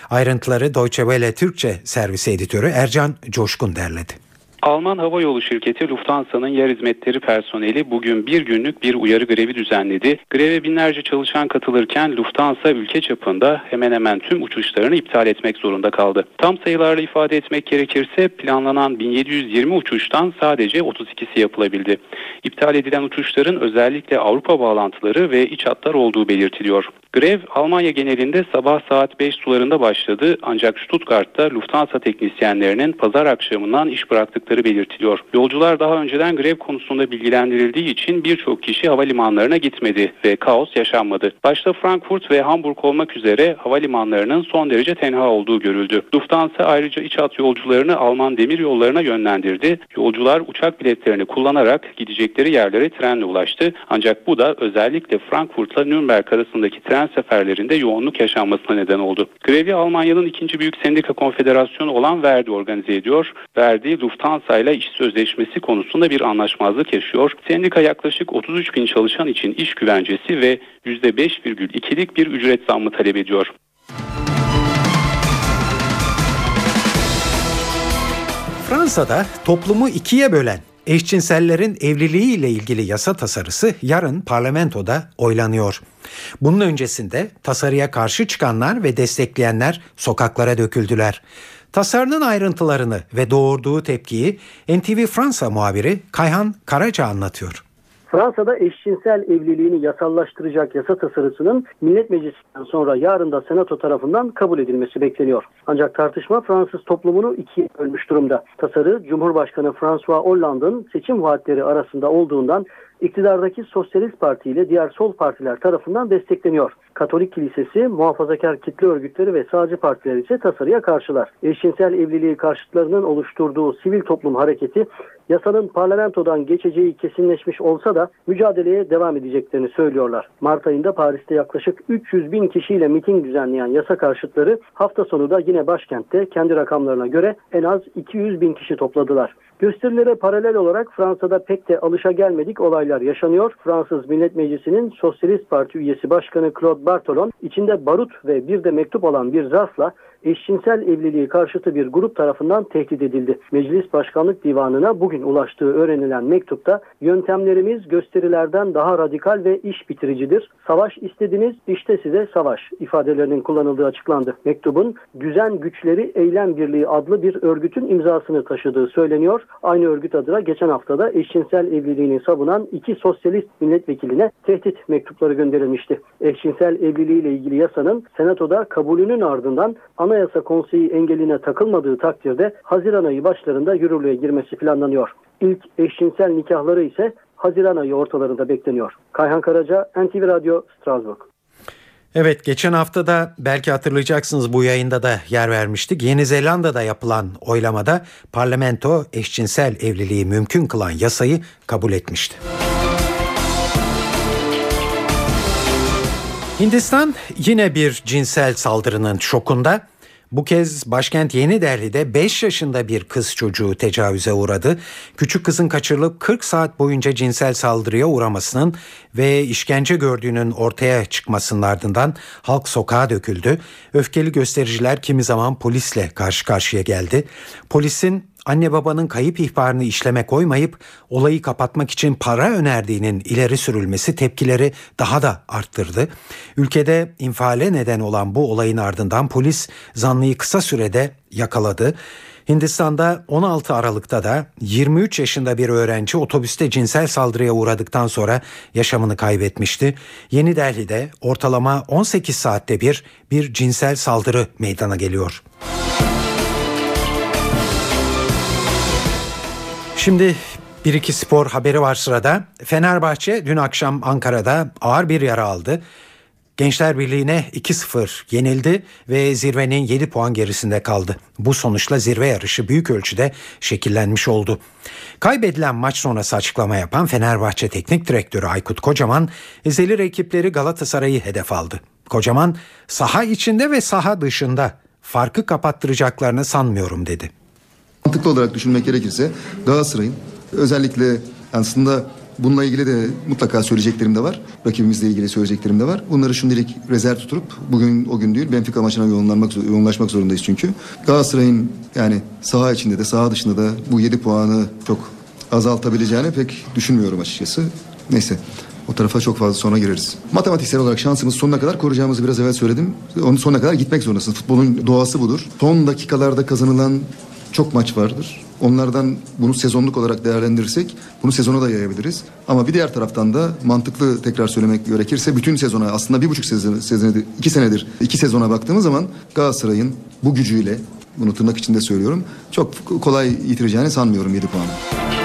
Ayrıntıları Deutsche Welle Türkçe servisi editörü Ercan Coşkun derledi. Alman havayolu şirketi Lufthansa'nın yer hizmetleri personeli bugün bir günlük bir uyarı grevi düzenledi. Greve binlerce çalışan katılırken Lufthansa ülke çapında hemen hemen tüm uçuşlarını iptal etmek zorunda kaldı. Tam sayılarla ifade etmek gerekirse planlanan 1720 uçuştan sadece 32'si yapılabildi. İptal edilen uçuşların özellikle Avrupa bağlantıları ve iç hatlar olduğu belirtiliyor. Grev Almanya genelinde sabah saat 5 sularında başladı ancak Stuttgart'ta Lufthansa teknisyenlerinin pazar akşamından iş bıraktıkları belirtiliyor. Yolcular daha önceden grev konusunda bilgilendirildiği için birçok kişi havalimanlarına gitmedi ve kaos yaşanmadı. Başta Frankfurt ve Hamburg olmak üzere havalimanlarının son derece tenha olduğu görüldü. Lufthansa ayrıca iç hat yolcularını Alman demir yollarına yönlendirdi. Yolcular uçak biletlerini kullanarak gidecekleri yerlere trenle ulaştı. Ancak bu da özellikle Frankfurt'la Nürnberg arasındaki tren seferlerinde yoğunluk yaşanmasına neden oldu. Grevi Almanya'nın ikinci büyük sendika konfederasyonu olan Verdi organize ediyor. Verdi, Lufthansa ile iş sözleşmesi konusunda bir anlaşmazlık yaşıyor. Sendika yaklaşık 33 bin çalışan için iş güvencesi ve %5,2'lik bir ücret zammı talep ediyor. Fransa'da toplumu ikiye bölen eşcinsellerin evliliği ile ilgili yasa tasarısı yarın parlamentoda oylanıyor. Bunun öncesinde tasarıya karşı çıkanlar ve destekleyenler sokaklara döküldüler. Tasarının ayrıntılarını ve doğurduğu tepkiyi NTV Fransa muhabiri Kayhan Karaca anlatıyor. Fransa'da eşcinsel evliliğini yasallaştıracak yasa tasarısının Millet Meclisi'nden sonra yarın da Senato tarafından kabul edilmesi bekleniyor. Ancak tartışma Fransız toplumunu ikiye bölmüş durumda. Tasarı Cumhurbaşkanı François Hollande'ın seçim vaatleri arasında olduğundan iktidardaki Sosyalist Parti ile diğer sol partiler tarafından destekleniyor. Katolik Kilisesi, muhafazakar kitle örgütleri ve sağcı partiler ise tasarıya karşılar. Eşcinsel evliliği karşıtlarının oluşturduğu sivil toplum hareketi yasanın parlamentodan geçeceği kesinleşmiş olsa da mücadeleye devam edeceklerini söylüyorlar. Mart ayında Paris'te yaklaşık 300 bin kişiyle miting düzenleyen yasa karşıtları hafta sonu da yine başkentte kendi rakamlarına göre en az 200 bin kişi topladılar. Gösterilere paralel olarak Fransa'da pek de alışa gelmedik olaylar yaşanıyor. Fransız Millet Meclisi'nin Sosyalist Parti üyesi başkanı Claude Bartolon içinde barut ve bir de mektup olan bir zarfla eşcinsel evliliği karşıtı bir grup tarafından tehdit edildi. Meclis Başkanlık Divanı'na bugün ulaştığı öğrenilen mektupta yöntemlerimiz gösterilerden daha radikal ve iş bitiricidir. Savaş istediniz işte size savaş ifadelerinin kullanıldığı açıklandı. Mektubun Düzen Güçleri Eylem Birliği adlı bir örgütün imzasını taşıdığı söyleniyor. Aynı örgüt adına geçen haftada eşcinsel evliliğini savunan iki sosyalist milletvekiline tehdit mektupları gönderilmişti. Eşcinsel evliliğiyle ilgili yasanın senatoda kabulünün ardından Anayasa Konseyi engeline takılmadığı takdirde Haziran ayı başlarında yürürlüğe girmesi planlanıyor. İlk eşcinsel nikahları ise Haziran ayı ortalarında bekleniyor. Kayhan Karaca, NTV Radyo, Strasbourg. Evet geçen hafta da belki hatırlayacaksınız bu yayında da yer vermiştik. Yeni Zelanda'da yapılan oylamada parlamento eşcinsel evliliği mümkün kılan yasayı kabul etmişti. Hindistan yine bir cinsel saldırının şokunda. Bu kez başkent Yeni Delhi'de 5 yaşında bir kız çocuğu tecavüze uğradı. Küçük kızın kaçırılıp 40 saat boyunca cinsel saldırıya uğramasının ve işkence gördüğünün ortaya çıkmasının ardından halk sokağa döküldü. Öfkeli göstericiler kimi zaman polisle karşı karşıya geldi. Polisin anne babanın kayıp ihbarını işleme koymayıp olayı kapatmak için para önerdiğinin ileri sürülmesi tepkileri daha da arttırdı. Ülkede infiale neden olan bu olayın ardından polis zanlıyı kısa sürede yakaladı. Hindistan'da 16 Aralık'ta da 23 yaşında bir öğrenci otobüste cinsel saldırıya uğradıktan sonra yaşamını kaybetmişti. Yeni Delhi'de ortalama 18 saatte bir bir cinsel saldırı meydana geliyor. Şimdi bir iki spor haberi var sırada. Fenerbahçe dün akşam Ankara'da ağır bir yara aldı. Gençler Birliği'ne 2-0 yenildi ve zirvenin 7 puan gerisinde kaldı. Bu sonuçla zirve yarışı büyük ölçüde şekillenmiş oldu. Kaybedilen maç sonrası açıklama yapan Fenerbahçe Teknik Direktörü Aykut Kocaman, ezeli rakipleri Galatasaray'ı hedef aldı. Kocaman, saha içinde ve saha dışında farkı kapattıracaklarını sanmıyorum dedi. Mantıklı olarak düşünmek gerekirse Galatasaray'ın özellikle aslında bununla ilgili de mutlaka söyleyeceklerim de var. Rakibimizle ilgili söyleyeceklerim de var. Bunları şimdilik rezerv tutup bugün o gün değil Benfica maçına yoğunlanmak, yoğunlaşmak zorundayız çünkü. Galatasaray'ın yani saha içinde de saha dışında da bu 7 puanı çok azaltabileceğini pek düşünmüyorum açıkçası. Neyse o tarafa çok fazla sonra gireriz. Matematiksel olarak şansımız sonuna kadar koruyacağımızı biraz evvel söyledim. Onun sonuna kadar gitmek zorundasın. Futbolun doğası budur. Son dakikalarda kazanılan çok maç vardır. Onlardan bunu sezonluk olarak değerlendirirsek bunu sezona da yayabiliriz. Ama bir diğer taraftan da mantıklı tekrar söylemek gerekirse bütün sezona aslında bir buçuk sezon, senedir, iki senedir iki sezona baktığımız zaman Galatasaray'ın bu gücüyle bunu tırnak içinde söylüyorum çok kolay yitireceğini sanmıyorum 7 puanı.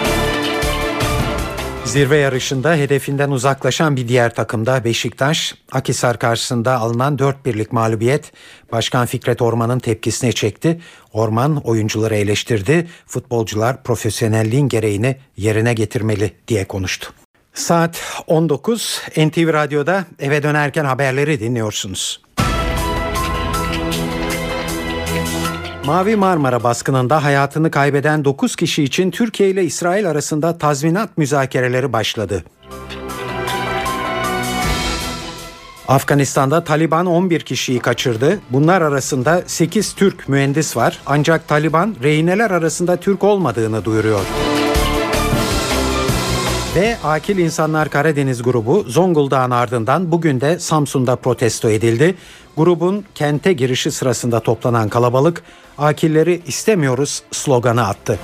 Zirve yarışında hedefinden uzaklaşan bir diğer takımda Beşiktaş, Akisar karşısında alınan 4 birlik mağlubiyet Başkan Fikret Orman'ın tepkisine çekti. Orman oyuncuları eleştirdi, futbolcular profesyonelliğin gereğini yerine getirmeli diye konuştu. Saat 19 NTV Radyo'da eve dönerken haberleri dinliyorsunuz. Mavi Marmara baskınında hayatını kaybeden 9 kişi için Türkiye ile İsrail arasında tazminat müzakereleri başladı. Afganistan'da Taliban 11 kişiyi kaçırdı. Bunlar arasında 8 Türk mühendis var. Ancak Taliban rehineler arasında Türk olmadığını duyuruyor. Ve Akil İnsanlar Karadeniz grubu Zonguldak'ın ardından bugün de Samsun'da protesto edildi. Grubun kente girişi sırasında toplanan kalabalık Akilleri istemiyoruz sloganı attı.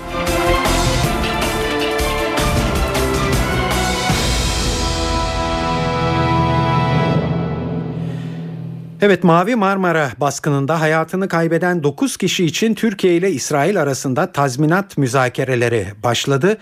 Evet Mavi Marmara baskınında hayatını kaybeden 9 kişi için Türkiye ile İsrail arasında tazminat müzakereleri başladı.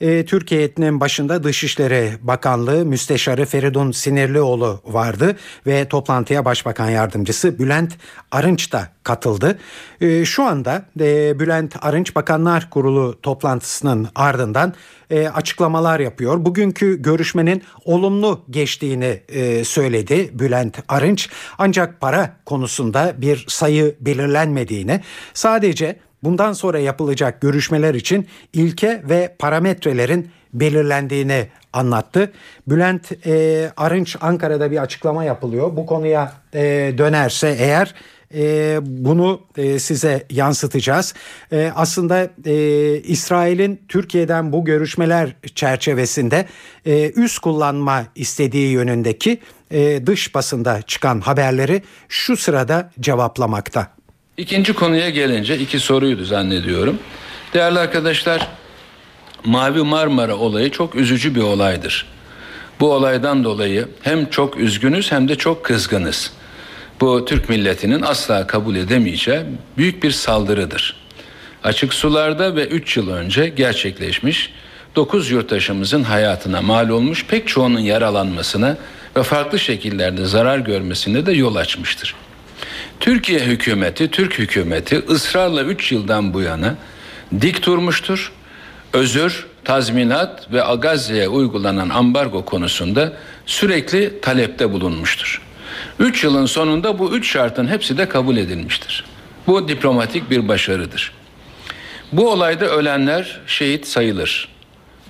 E, Türkiye heyetinin başında Dışişleri Bakanlığı Müsteşarı Feridun Sinirlioğlu vardı ve toplantıya Başbakan Yardımcısı Bülent Arınç da katıldı. E, şu anda e, Bülent Arınç Bakanlar Kurulu toplantısının ardından e, açıklamalar yapıyor. Bugünkü görüşmenin olumlu geçtiğini e, söyledi Bülent Arınç. Ancak para konusunda bir sayı belirlenmediğini sadece bundan sonra yapılacak görüşmeler için ilke ve parametrelerin belirlendiğini anlattı. Bülent e, Arınç Ankara'da bir açıklama yapılıyor. Bu konuya e, dönerse eğer e, bunu e, size yansıtacağız. E, aslında e, İsrail'in Türkiye'den bu görüşmeler çerçevesinde e, üst kullanma istediği yönündeki e, dış basında çıkan haberleri şu sırada cevaplamakta. İkinci konuya gelince iki soruydu zannediyorum. Değerli arkadaşlar, Mavi Marmara olayı çok üzücü bir olaydır. Bu olaydan dolayı hem çok üzgünüz hem de çok kızgınız. Bu Türk milletinin asla kabul edemeyeceği büyük bir saldırıdır. Açık sularda ve 3 yıl önce gerçekleşmiş 9 yurttaşımızın hayatına mal olmuş pek çoğunun yaralanmasına ve farklı şekillerde zarar görmesine de yol açmıştır. Türkiye hükümeti, Türk hükümeti ısrarla 3 yıldan bu yana dik durmuştur. Özür, tazminat ve Agazze'ye uygulanan ambargo konusunda sürekli talepte bulunmuştur. 3 yılın sonunda bu üç şartın hepsi de kabul edilmiştir. Bu diplomatik bir başarıdır. Bu olayda ölenler şehit sayılır.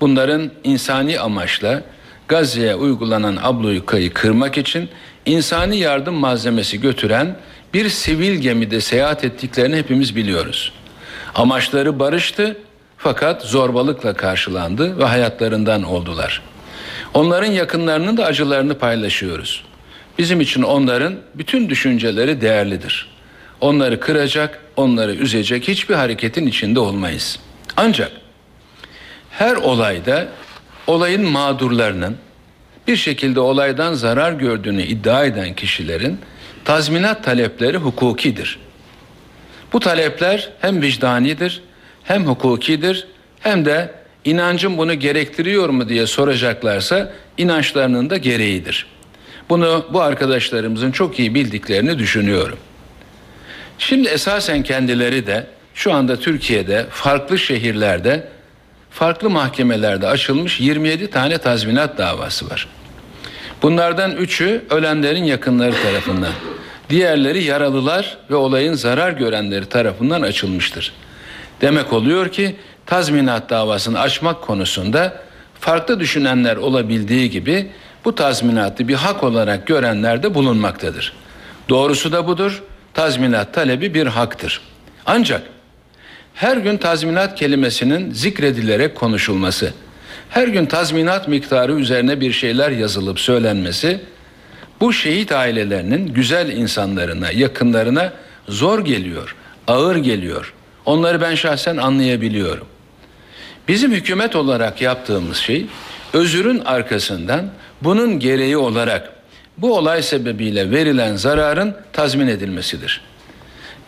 Bunların insani amaçla Gazze'ye uygulanan ablukayı kırmak için insani yardım malzemesi götüren bir sivil gemide seyahat ettiklerini hepimiz biliyoruz. Amaçları barıştı fakat zorbalıkla karşılandı ve hayatlarından oldular. Onların yakınlarının da acılarını paylaşıyoruz. Bizim için onların bütün düşünceleri değerlidir. Onları kıracak, onları üzecek hiçbir hareketin içinde olmayız. Ancak her olayda olayın mağdurlarının bir şekilde olaydan zarar gördüğünü iddia eden kişilerin tazminat talepleri hukukidir. Bu talepler hem vicdanidir, hem hukukidir, hem de inancım bunu gerektiriyor mu diye soracaklarsa inançlarının da gereğidir. Bunu bu arkadaşlarımızın çok iyi bildiklerini düşünüyorum. Şimdi esasen kendileri de şu anda Türkiye'de farklı şehirlerde farklı mahkemelerde açılmış 27 tane tazminat davası var. Bunlardan üçü ölenlerin yakınları tarafından. Diğerleri yaralılar ve olayın zarar görenleri tarafından açılmıştır. Demek oluyor ki tazminat davasını açmak konusunda farklı düşünenler olabildiği gibi bu tazminatı bir hak olarak görenler de bulunmaktadır. Doğrusu da budur. Tazminat talebi bir haktır. Ancak her gün tazminat kelimesinin zikredilerek konuşulması, her gün tazminat miktarı üzerine bir şeyler yazılıp söylenmesi bu şehit ailelerinin güzel insanlarına, yakınlarına zor geliyor, ağır geliyor. Onları ben şahsen anlayabiliyorum. Bizim hükümet olarak yaptığımız şey özürün arkasından bunun gereği olarak bu olay sebebiyle verilen zararın tazmin edilmesidir.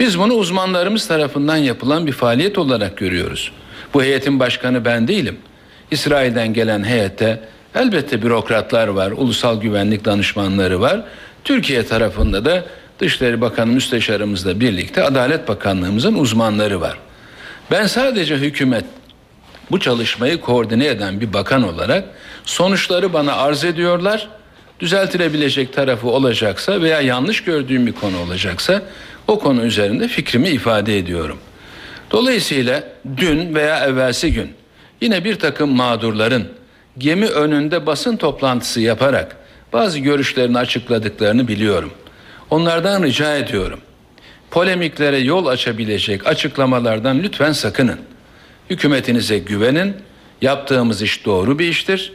Biz bunu uzmanlarımız tarafından yapılan bir faaliyet olarak görüyoruz. Bu heyetin başkanı ben değilim. İsrail'den gelen heyette elbette bürokratlar var, ulusal güvenlik danışmanları var. Türkiye tarafında da Dışişleri Bakanı Müsteşarımızla birlikte Adalet Bakanlığımızın uzmanları var. Ben sadece hükümet bu çalışmayı koordine eden bir bakan olarak sonuçları bana arz ediyorlar. Düzeltilebilecek tarafı olacaksa veya yanlış gördüğüm bir konu olacaksa o konu üzerinde fikrimi ifade ediyorum. Dolayısıyla dün veya evvelsi gün yine bir takım mağdurların gemi önünde basın toplantısı yaparak bazı görüşlerini açıkladıklarını biliyorum. Onlardan rica ediyorum. Polemiklere yol açabilecek açıklamalardan lütfen sakının. Hükümetinize güvenin. Yaptığımız iş doğru bir iştir.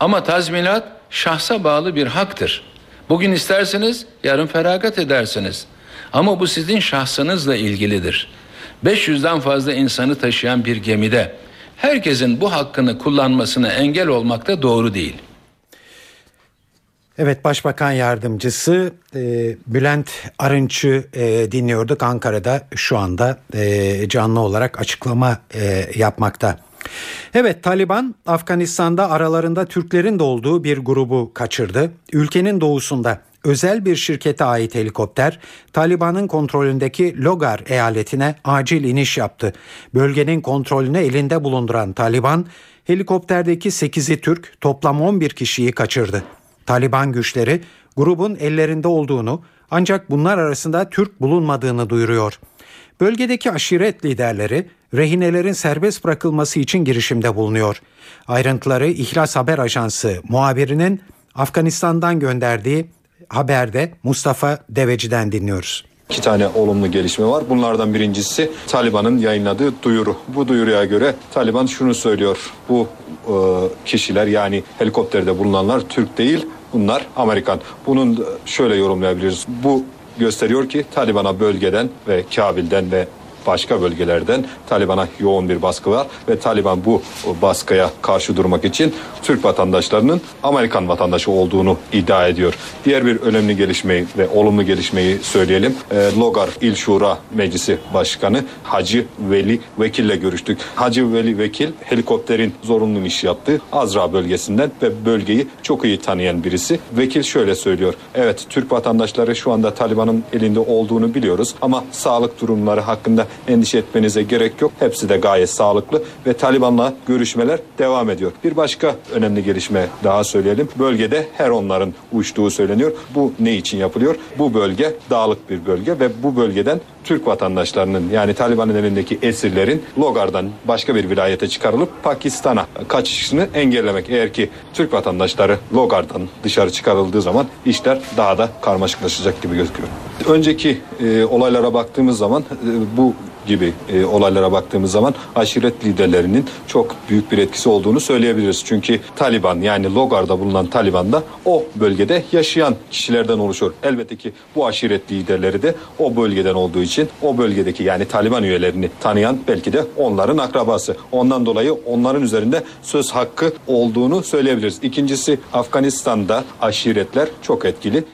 Ama tazminat şahsa bağlı bir haktır. Bugün isterseniz yarın feragat edersiniz. Ama bu sizin şahsınızla ilgilidir. 500'den fazla insanı taşıyan bir gemide herkesin bu hakkını kullanmasına engel olmak da doğru değil. Evet Başbakan Yardımcısı e, Bülent Arınç'ı e, dinliyorduk Ankara'da şu anda e, canlı olarak açıklama e, yapmakta. Evet Taliban Afganistan'da aralarında Türklerin de olduğu bir grubu kaçırdı. Ülkenin doğusunda özel bir şirkete ait helikopter Taliban'ın kontrolündeki Logar eyaletine acil iniş yaptı. Bölgenin kontrolünü elinde bulunduran Taliban helikopterdeki 8'i Türk toplam 11 kişiyi kaçırdı. Taliban güçleri grubun ellerinde olduğunu ancak bunlar arasında Türk bulunmadığını duyuruyor. Bölgedeki aşiret liderleri rehinelerin serbest bırakılması için girişimde bulunuyor. Ayrıntıları İhlas Haber Ajansı muhabirinin Afganistan'dan gönderdiği haberde Mustafa Deveci'den dinliyoruz. İki tane olumlu gelişme var. Bunlardan birincisi Taliban'ın yayınladığı duyuru. Bu duyuruya göre Taliban şunu söylüyor. Bu e, kişiler yani helikopterde bulunanlar Türk değil bunlar Amerikan. Bunun şöyle yorumlayabiliriz. Bu gösteriyor ki Taliban'a bölgeden ve Kabil'den ve başka bölgelerden Taliban'a yoğun bir baskı var ve Taliban bu baskıya karşı durmak için Türk vatandaşlarının Amerikan vatandaşı olduğunu iddia ediyor. Diğer bir önemli gelişmeyi ve olumlu gelişmeyi söyleyelim. E, Logar İl Şura Meclisi Başkanı Hacı Veli Vekil'le görüştük. Hacı Veli Vekil helikopterin zorunlu iş yaptığı Azra bölgesinden ve bölgeyi çok iyi tanıyan birisi. Vekil şöyle söylüyor. Evet Türk vatandaşları şu anda Taliban'ın elinde olduğunu biliyoruz ama sağlık durumları hakkında endişe etmenize gerek yok. Hepsi de gayet sağlıklı ve Taliban'la görüşmeler devam ediyor. Bir başka önemli gelişme daha söyleyelim. Bölgede her onların uçtuğu söyleniyor. Bu ne için yapılıyor? Bu bölge dağlık bir bölge ve bu bölgeden Türk vatandaşlarının yani Taliban'ın elindeki esirlerin Logar'dan başka bir vilayete çıkarılıp Pakistan'a kaçışını engellemek. Eğer ki Türk vatandaşları Logar'dan dışarı çıkarıldığı zaman işler daha da karmaşıklaşacak gibi gözüküyor. Önceki e, olaylara baktığımız zaman e, bu gibi e, olaylara baktığımız zaman aşiret liderlerinin çok büyük bir etkisi olduğunu söyleyebiliriz. Çünkü Taliban yani Logar'da bulunan Taliban da o bölgede yaşayan kişilerden oluşuyor. Elbette ki bu aşiret liderleri de o bölgeden olduğu için o bölgedeki yani Taliban üyelerini tanıyan belki de onların akrabası. Ondan dolayı onların üzerinde söz hakkı olduğunu söyleyebiliriz. İkincisi Afganistan'da aşiretler çok etkili.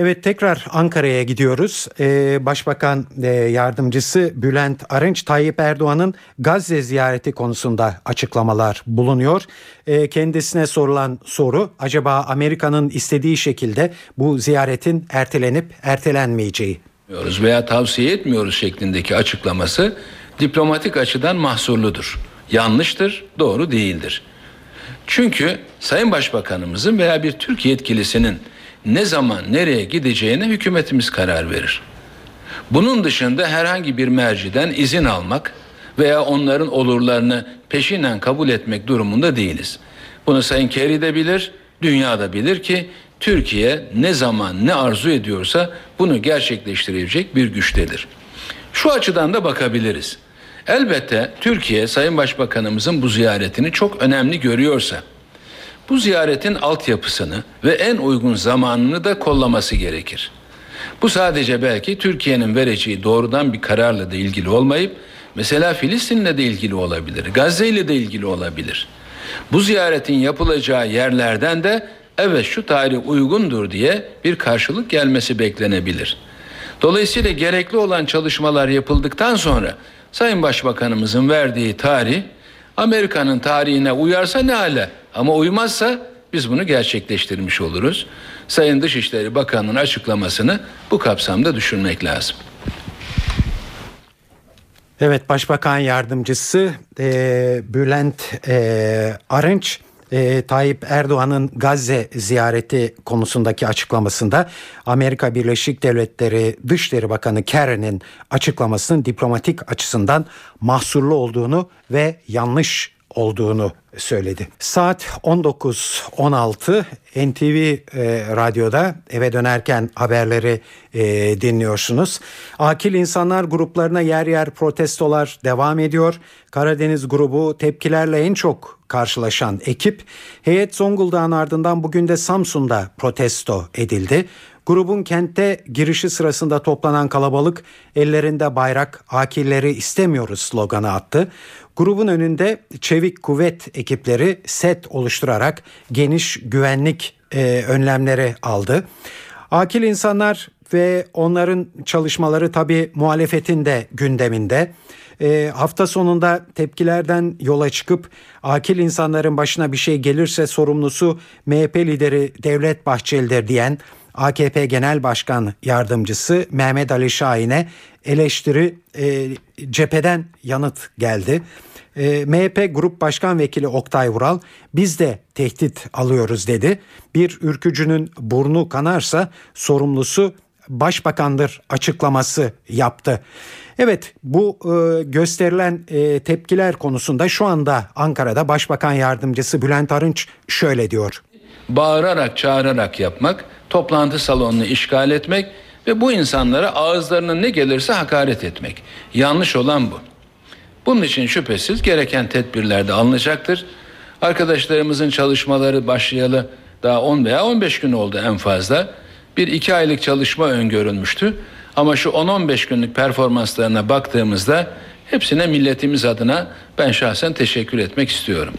Evet tekrar Ankara'ya gidiyoruz. Ee, Başbakan e, yardımcısı Bülent Arınç Tayyip Erdoğan'ın Gazze ziyareti konusunda açıklamalar bulunuyor. Ee, kendisine sorulan soru acaba Amerika'nın istediği şekilde bu ziyaretin ertelenip ertelenmeyeceği. veya tavsiye etmiyoruz şeklindeki açıklaması diplomatik açıdan mahsurludur. Yanlıştır, doğru değildir. Çünkü Sayın Başbakanımızın veya bir Türk yetkilisinin ne zaman nereye gideceğine hükümetimiz karar verir. Bunun dışında herhangi bir merciden izin almak veya onların olurlarını peşinen kabul etmek durumunda değiliz. Bunu Sayın Kerry de bilir, dünya da bilir ki Türkiye ne zaman ne arzu ediyorsa bunu gerçekleştirecek bir güçtedir. Şu açıdan da bakabiliriz. Elbette Türkiye Sayın Başbakanımızın bu ziyaretini çok önemli görüyorsa bu ziyaretin altyapısını ve en uygun zamanını da kollaması gerekir. Bu sadece belki Türkiye'nin vereceği doğrudan bir kararla da ilgili olmayıp mesela Filistin'le de ilgili olabilir, Gazze ile de ilgili olabilir. Bu ziyaretin yapılacağı yerlerden de evet şu tarih uygundur diye bir karşılık gelmesi beklenebilir. Dolayısıyla gerekli olan çalışmalar yapıldıktan sonra Sayın Başbakanımızın verdiği tarih Amerika'nın tarihine uyarsa ne hale ama uymazsa biz bunu gerçekleştirmiş oluruz. Sayın Dışişleri Bakanı'nın açıklamasını bu kapsamda düşünmek lazım. Evet Başbakan Yardımcısı e, Bülent e, Arınç e, Tayyip Erdoğan'ın Gazze ziyareti konusundaki açıklamasında Amerika Birleşik Devletleri Dışişleri Bakanı Kerry'nin açıklamasının diplomatik açısından mahsurlu olduğunu ve yanlış olduğunu söyledi. Saat 19.16 NTV e, radyoda eve dönerken haberleri e, dinliyorsunuz. Akil insanlar gruplarına yer yer protestolar devam ediyor. Karadeniz grubu tepkilerle en çok karşılaşan ekip heyet Zonguldak'ın ardından bugün de Samsun'da protesto edildi. Grubun kente girişi sırasında toplanan kalabalık ellerinde bayrak akilleri istemiyoruz sloganı attı. Grubun önünde çevik kuvvet ekipleri set oluşturarak geniş güvenlik e, önlemleri aldı. Akil insanlar ve onların çalışmaları tabi muhalefetin de gündeminde. E, hafta sonunda tepkilerden yola çıkıp akil insanların başına bir şey gelirse sorumlusu MHP lideri Devlet Bahçeli'dir diyen AKP Genel Başkan Yardımcısı Mehmet Ali Şahin'e eleştiri e, cepheden yanıt geldi. E, MHP Grup Başkan Vekili Oktay Vural biz de tehdit alıyoruz dedi. Bir ürkücünün burnu kanarsa sorumlusu başbakandır açıklaması yaptı. Evet bu e, gösterilen e, tepkiler konusunda şu anda Ankara'da Başbakan Yardımcısı Bülent Arınç şöyle diyor. Bağırarak çağırarak yapmak, toplantı salonunu işgal etmek ve bu insanlara ağızlarına ne gelirse hakaret etmek. Yanlış olan bu. Bunun için şüphesiz gereken tedbirler de alınacaktır. Arkadaşlarımızın çalışmaları başlayalı daha 10 veya 15 gün oldu en fazla. Bir iki aylık çalışma öngörülmüştü. Ama şu 10-15 günlük performanslarına baktığımızda hepsine milletimiz adına ben şahsen teşekkür etmek istiyorum.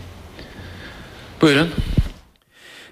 Buyurun.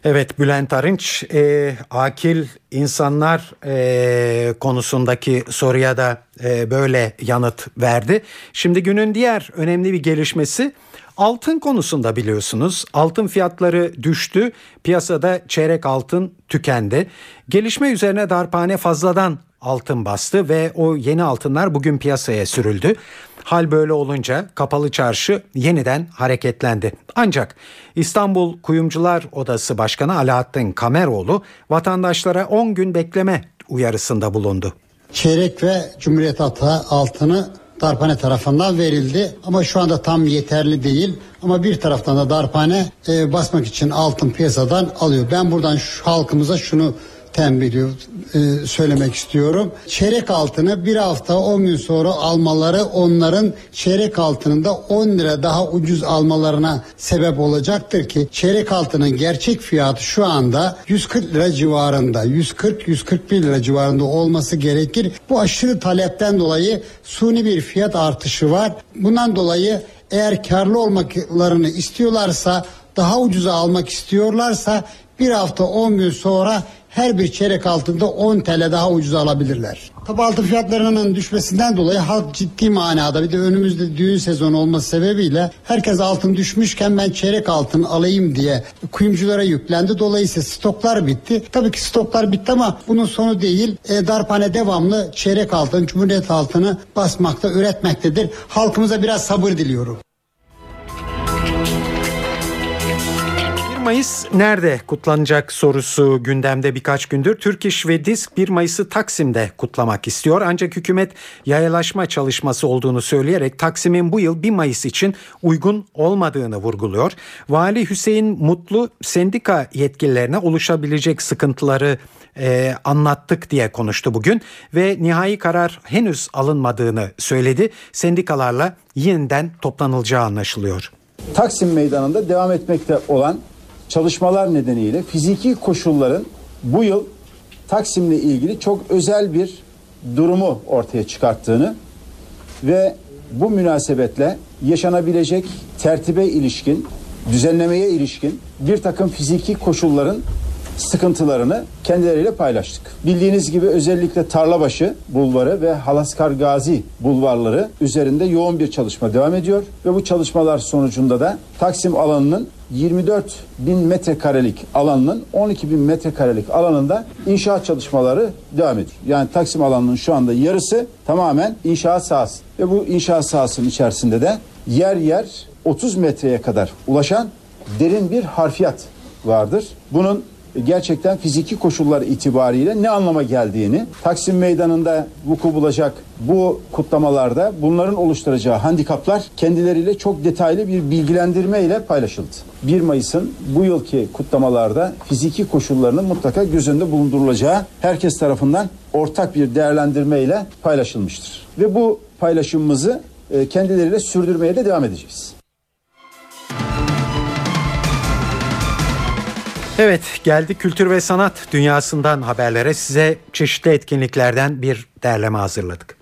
Evet Bülent Arınç e, akil insanlar e, konusundaki soruya da e, böyle yanıt verdi. Şimdi günün diğer önemli bir gelişmesi altın konusunda biliyorsunuz. Altın fiyatları düştü. Piyasada çeyrek altın tükendi. Gelişme üzerine darphane fazladan altın bastı ve o yeni altınlar bugün piyasaya sürüldü. Hal böyle olunca kapalı çarşı yeniden hareketlendi. Ancak İstanbul Kuyumcular Odası Başkanı Alaaddin Kameroğlu vatandaşlara 10 gün bekleme uyarısında bulundu. Çeyrek ve Cumhuriyet Ata altını darphane tarafından verildi ama şu anda tam yeterli değil ama bir taraftan da darphane e, basmak için altın piyasadan alıyor. Ben buradan şu halkımıza şunu tembih e, söylemek istiyorum. Çeyrek altını bir hafta 10 gün sonra almaları onların çeyrek altının da 10 lira daha ucuz almalarına sebep olacaktır ki çeyrek altının gerçek fiyatı şu anda 140 lira civarında 140-141 lira civarında olması gerekir. Bu aşırı talepten dolayı suni bir fiyat artışı var. Bundan dolayı eğer karlı olmaklarını istiyorlarsa daha ucuza almak istiyorlarsa bir hafta 10 gün sonra her bir çeyrek altında 10 TL daha ucuz alabilirler. Tabi altın fiyatlarının düşmesinden dolayı halk ciddi manada bir de önümüzde düğün sezonu olması sebebiyle herkes altın düşmüşken ben çeyrek altın alayım diye kuyumculara yüklendi. Dolayısıyla stoklar bitti. Tabii ki stoklar bitti ama bunun sonu değil. E, darphane devamlı çeyrek altın, cumhuriyet altını basmakta, üretmektedir. Halkımıza biraz sabır diliyorum. Mayıs nerede kutlanacak sorusu gündemde birkaç gündür. Türk İş ve Disk 1 Mayıs'ı Taksim'de kutlamak istiyor. Ancak hükümet yayalaşma çalışması olduğunu söyleyerek Taksim'in bu yıl 1 Mayıs için uygun olmadığını vurguluyor. Vali Hüseyin Mutlu sendika yetkililerine oluşabilecek sıkıntıları e, anlattık diye konuştu bugün ve nihai karar henüz alınmadığını söyledi. Sendikalarla yeniden toplanılacağı anlaşılıyor. Taksim Meydanı'nda devam etmekte olan çalışmalar nedeniyle fiziki koşulların bu yıl Taksim'le ilgili çok özel bir durumu ortaya çıkarttığını ve bu münasebetle yaşanabilecek tertibe ilişkin, düzenlemeye ilişkin bir takım fiziki koşulların sıkıntılarını kendileriyle paylaştık. Bildiğiniz gibi özellikle Tarlabaşı bulvarı ve Halaskar Gazi bulvarları üzerinde yoğun bir çalışma devam ediyor ve bu çalışmalar sonucunda da Taksim alanının 24 bin metrekarelik alanının 12 bin metrekarelik alanında inşaat çalışmaları devam ediyor. Yani Taksim alanının şu anda yarısı tamamen inşaat sahası ve bu inşaat sahasının içerisinde de yer yer 30 metreye kadar ulaşan derin bir harfiyat vardır. Bunun gerçekten fiziki koşullar itibariyle ne anlama geldiğini Taksim Meydanı'nda vuku bulacak bu kutlamalarda bunların oluşturacağı handikaplar kendileriyle çok detaylı bir bilgilendirme ile paylaşıldı. 1 Mayıs'ın bu yılki kutlamalarda fiziki koşullarının mutlaka göz önünde bulundurulacağı herkes tarafından ortak bir değerlendirme ile paylaşılmıştır. Ve bu paylaşımımızı e, kendileriyle sürdürmeye de devam edeceğiz. Evet geldi kültür ve sanat dünyasından haberlere size çeşitli etkinliklerden bir derleme hazırladık.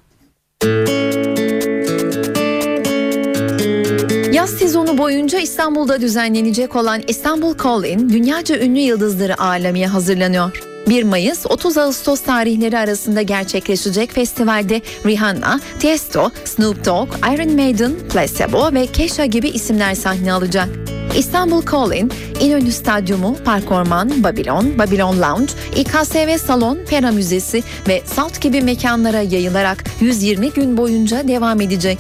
Yaz sezonu boyunca İstanbul'da düzenlenecek olan İstanbul Call In dünyaca ünlü yıldızları ağırlamaya hazırlanıyor. 1 Mayıs 30 Ağustos tarihleri arasında gerçekleşecek festivalde Rihanna, Tiesto, Snoop Dogg, Iron Maiden, Placebo ve Kesha gibi isimler sahne alacak. İstanbul Calling, İnönü Stadyumu, Park Orman, Babylon, Babylon Lounge, İKSV Salon, Pera Müzesi ve Salt gibi mekanlara yayılarak 120 gün boyunca devam edecek.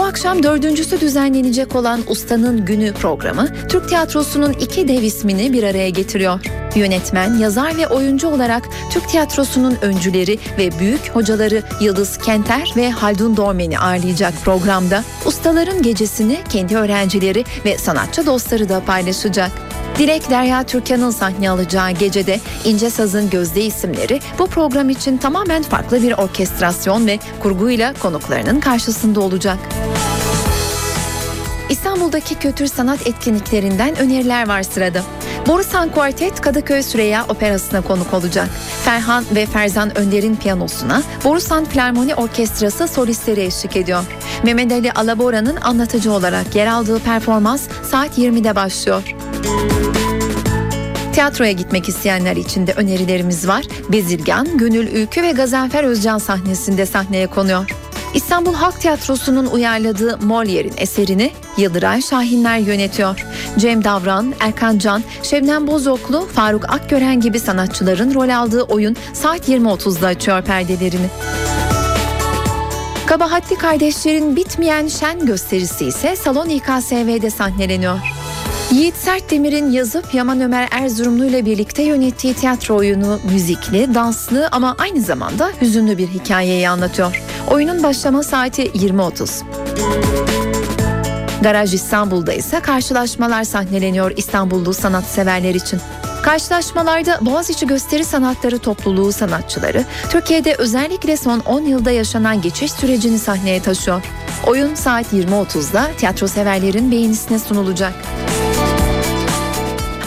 Bu akşam dördüncüsü düzenlenecek olan Ustanın Günü programı Türk tiyatrosunun iki dev ismini bir araya getiriyor. Yönetmen, yazar ve oyuncu olarak Türk tiyatrosunun öncüleri ve büyük hocaları Yıldız Kenter ve Haldun Dormen'i ağırlayacak programda ustaların gecesini kendi öğrencileri ve sanatçı dostları da paylaşacak. Dilek Derya Türkan'ın sahne alacağı gecede İnce Saz'ın gözde isimleri bu program için tamamen farklı bir orkestrasyon ve kurguyla konuklarının karşısında olacak. İstanbul'daki kültür sanat etkinliklerinden öneriler var sırada. Borusan Kuartet Kadıköy Süreyya Operası'na konuk olacak. Ferhan ve Ferzan Önder'in piyanosuna Borusan Filarmoni Orkestrası solistleri eşlik ediyor. Mehmet Ali Alabora'nın anlatıcı olarak yer aldığı performans saat 20'de başlıyor. Tiyatroya gitmek isteyenler için de önerilerimiz var. Bezirgan, Gönül Ülkü ve Gazanfer Özcan sahnesinde sahneye konuyor. İstanbul Halk Tiyatrosu'nun uyarladığı Molière'in eserini Yıldıray Şahinler yönetiyor. Cem Davran, Erkan Can, Şebnem Bozoklu, Faruk Akgören gibi sanatçıların rol aldığı oyun saat 20.30'da açıyor perdelerini. Kabahatli kardeşlerin bitmeyen şen gösterisi ise Salon İKSV'de sahneleniyor. Yiğit Sertdemir'in yazıp Yaman Ömer Erzurumlu ile birlikte yönettiği tiyatro oyunu müzikli, danslı ama aynı zamanda hüzünlü bir hikayeyi anlatıyor. Oyunun başlama saati 20.30. Garaj İstanbul'da ise karşılaşmalar sahneleniyor İstanbullu sanatseverler için. Karşılaşmalarda Boğaziçi Gösteri Sanatları Topluluğu sanatçıları Türkiye'de özellikle son 10 yılda yaşanan geçiş sürecini sahneye taşıyor. Oyun saat 20.30'da tiyatro severlerin beğenisine sunulacak.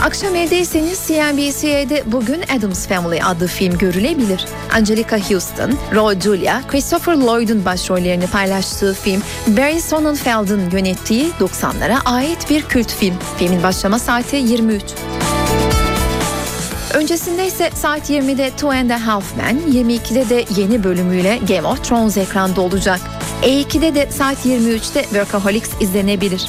Akşam evdeyseniz CNBC'de bugün Adams Family adlı film görülebilir. Angelica Houston, Roy Julia, Christopher Lloyd'un başrollerini paylaştığı film Barry Sonnenfeld'ın yönettiği 90'lara ait bir kült film. Filmin başlama saati 23. Öncesinde ise saat 20'de Two and a Half Men, 22'de de yeni bölümüyle Game of Thrones ekranda olacak. E2'de de saat 23'te Workaholics izlenebilir.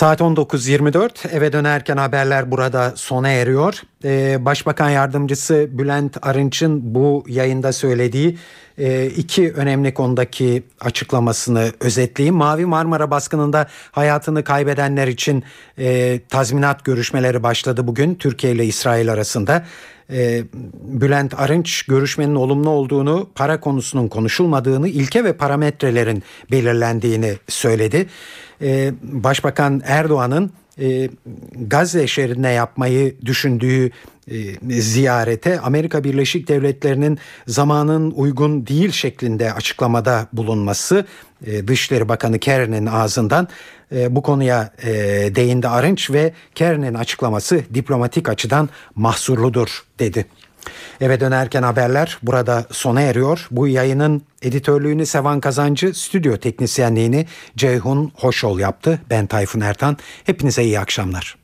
Saat 19.24 eve dönerken haberler burada sona eriyor. Ee, Başbakan Yardımcısı Bülent Arınç'ın bu yayında söylediği e, iki önemli konudaki açıklamasını özetleyeyim. Mavi Marmara baskınında hayatını kaybedenler için e, tazminat görüşmeleri başladı bugün Türkiye ile İsrail arasında. E, Bülent Arınç görüşmenin olumlu olduğunu, para konusunun konuşulmadığını, ilke ve parametrelerin belirlendiğini söyledi. Ee, Başbakan Erdoğan'ın e, Gazze şehrine yapmayı düşündüğü e, ziyarete Amerika Birleşik Devletleri'nin zamanın uygun değil şeklinde açıklamada bulunması e, Dışişleri Bakanı Kerry'nin ağzından bu konuya değindi Arınç ve Kerry'nin açıklaması diplomatik açıdan mahsurludur dedi. Eve dönerken haberler burada sona eriyor. Bu yayının editörlüğünü Sevan Kazancı, stüdyo teknisyenliğini Ceyhun Hoşol yaptı. Ben Tayfun Ertan. Hepinize iyi akşamlar.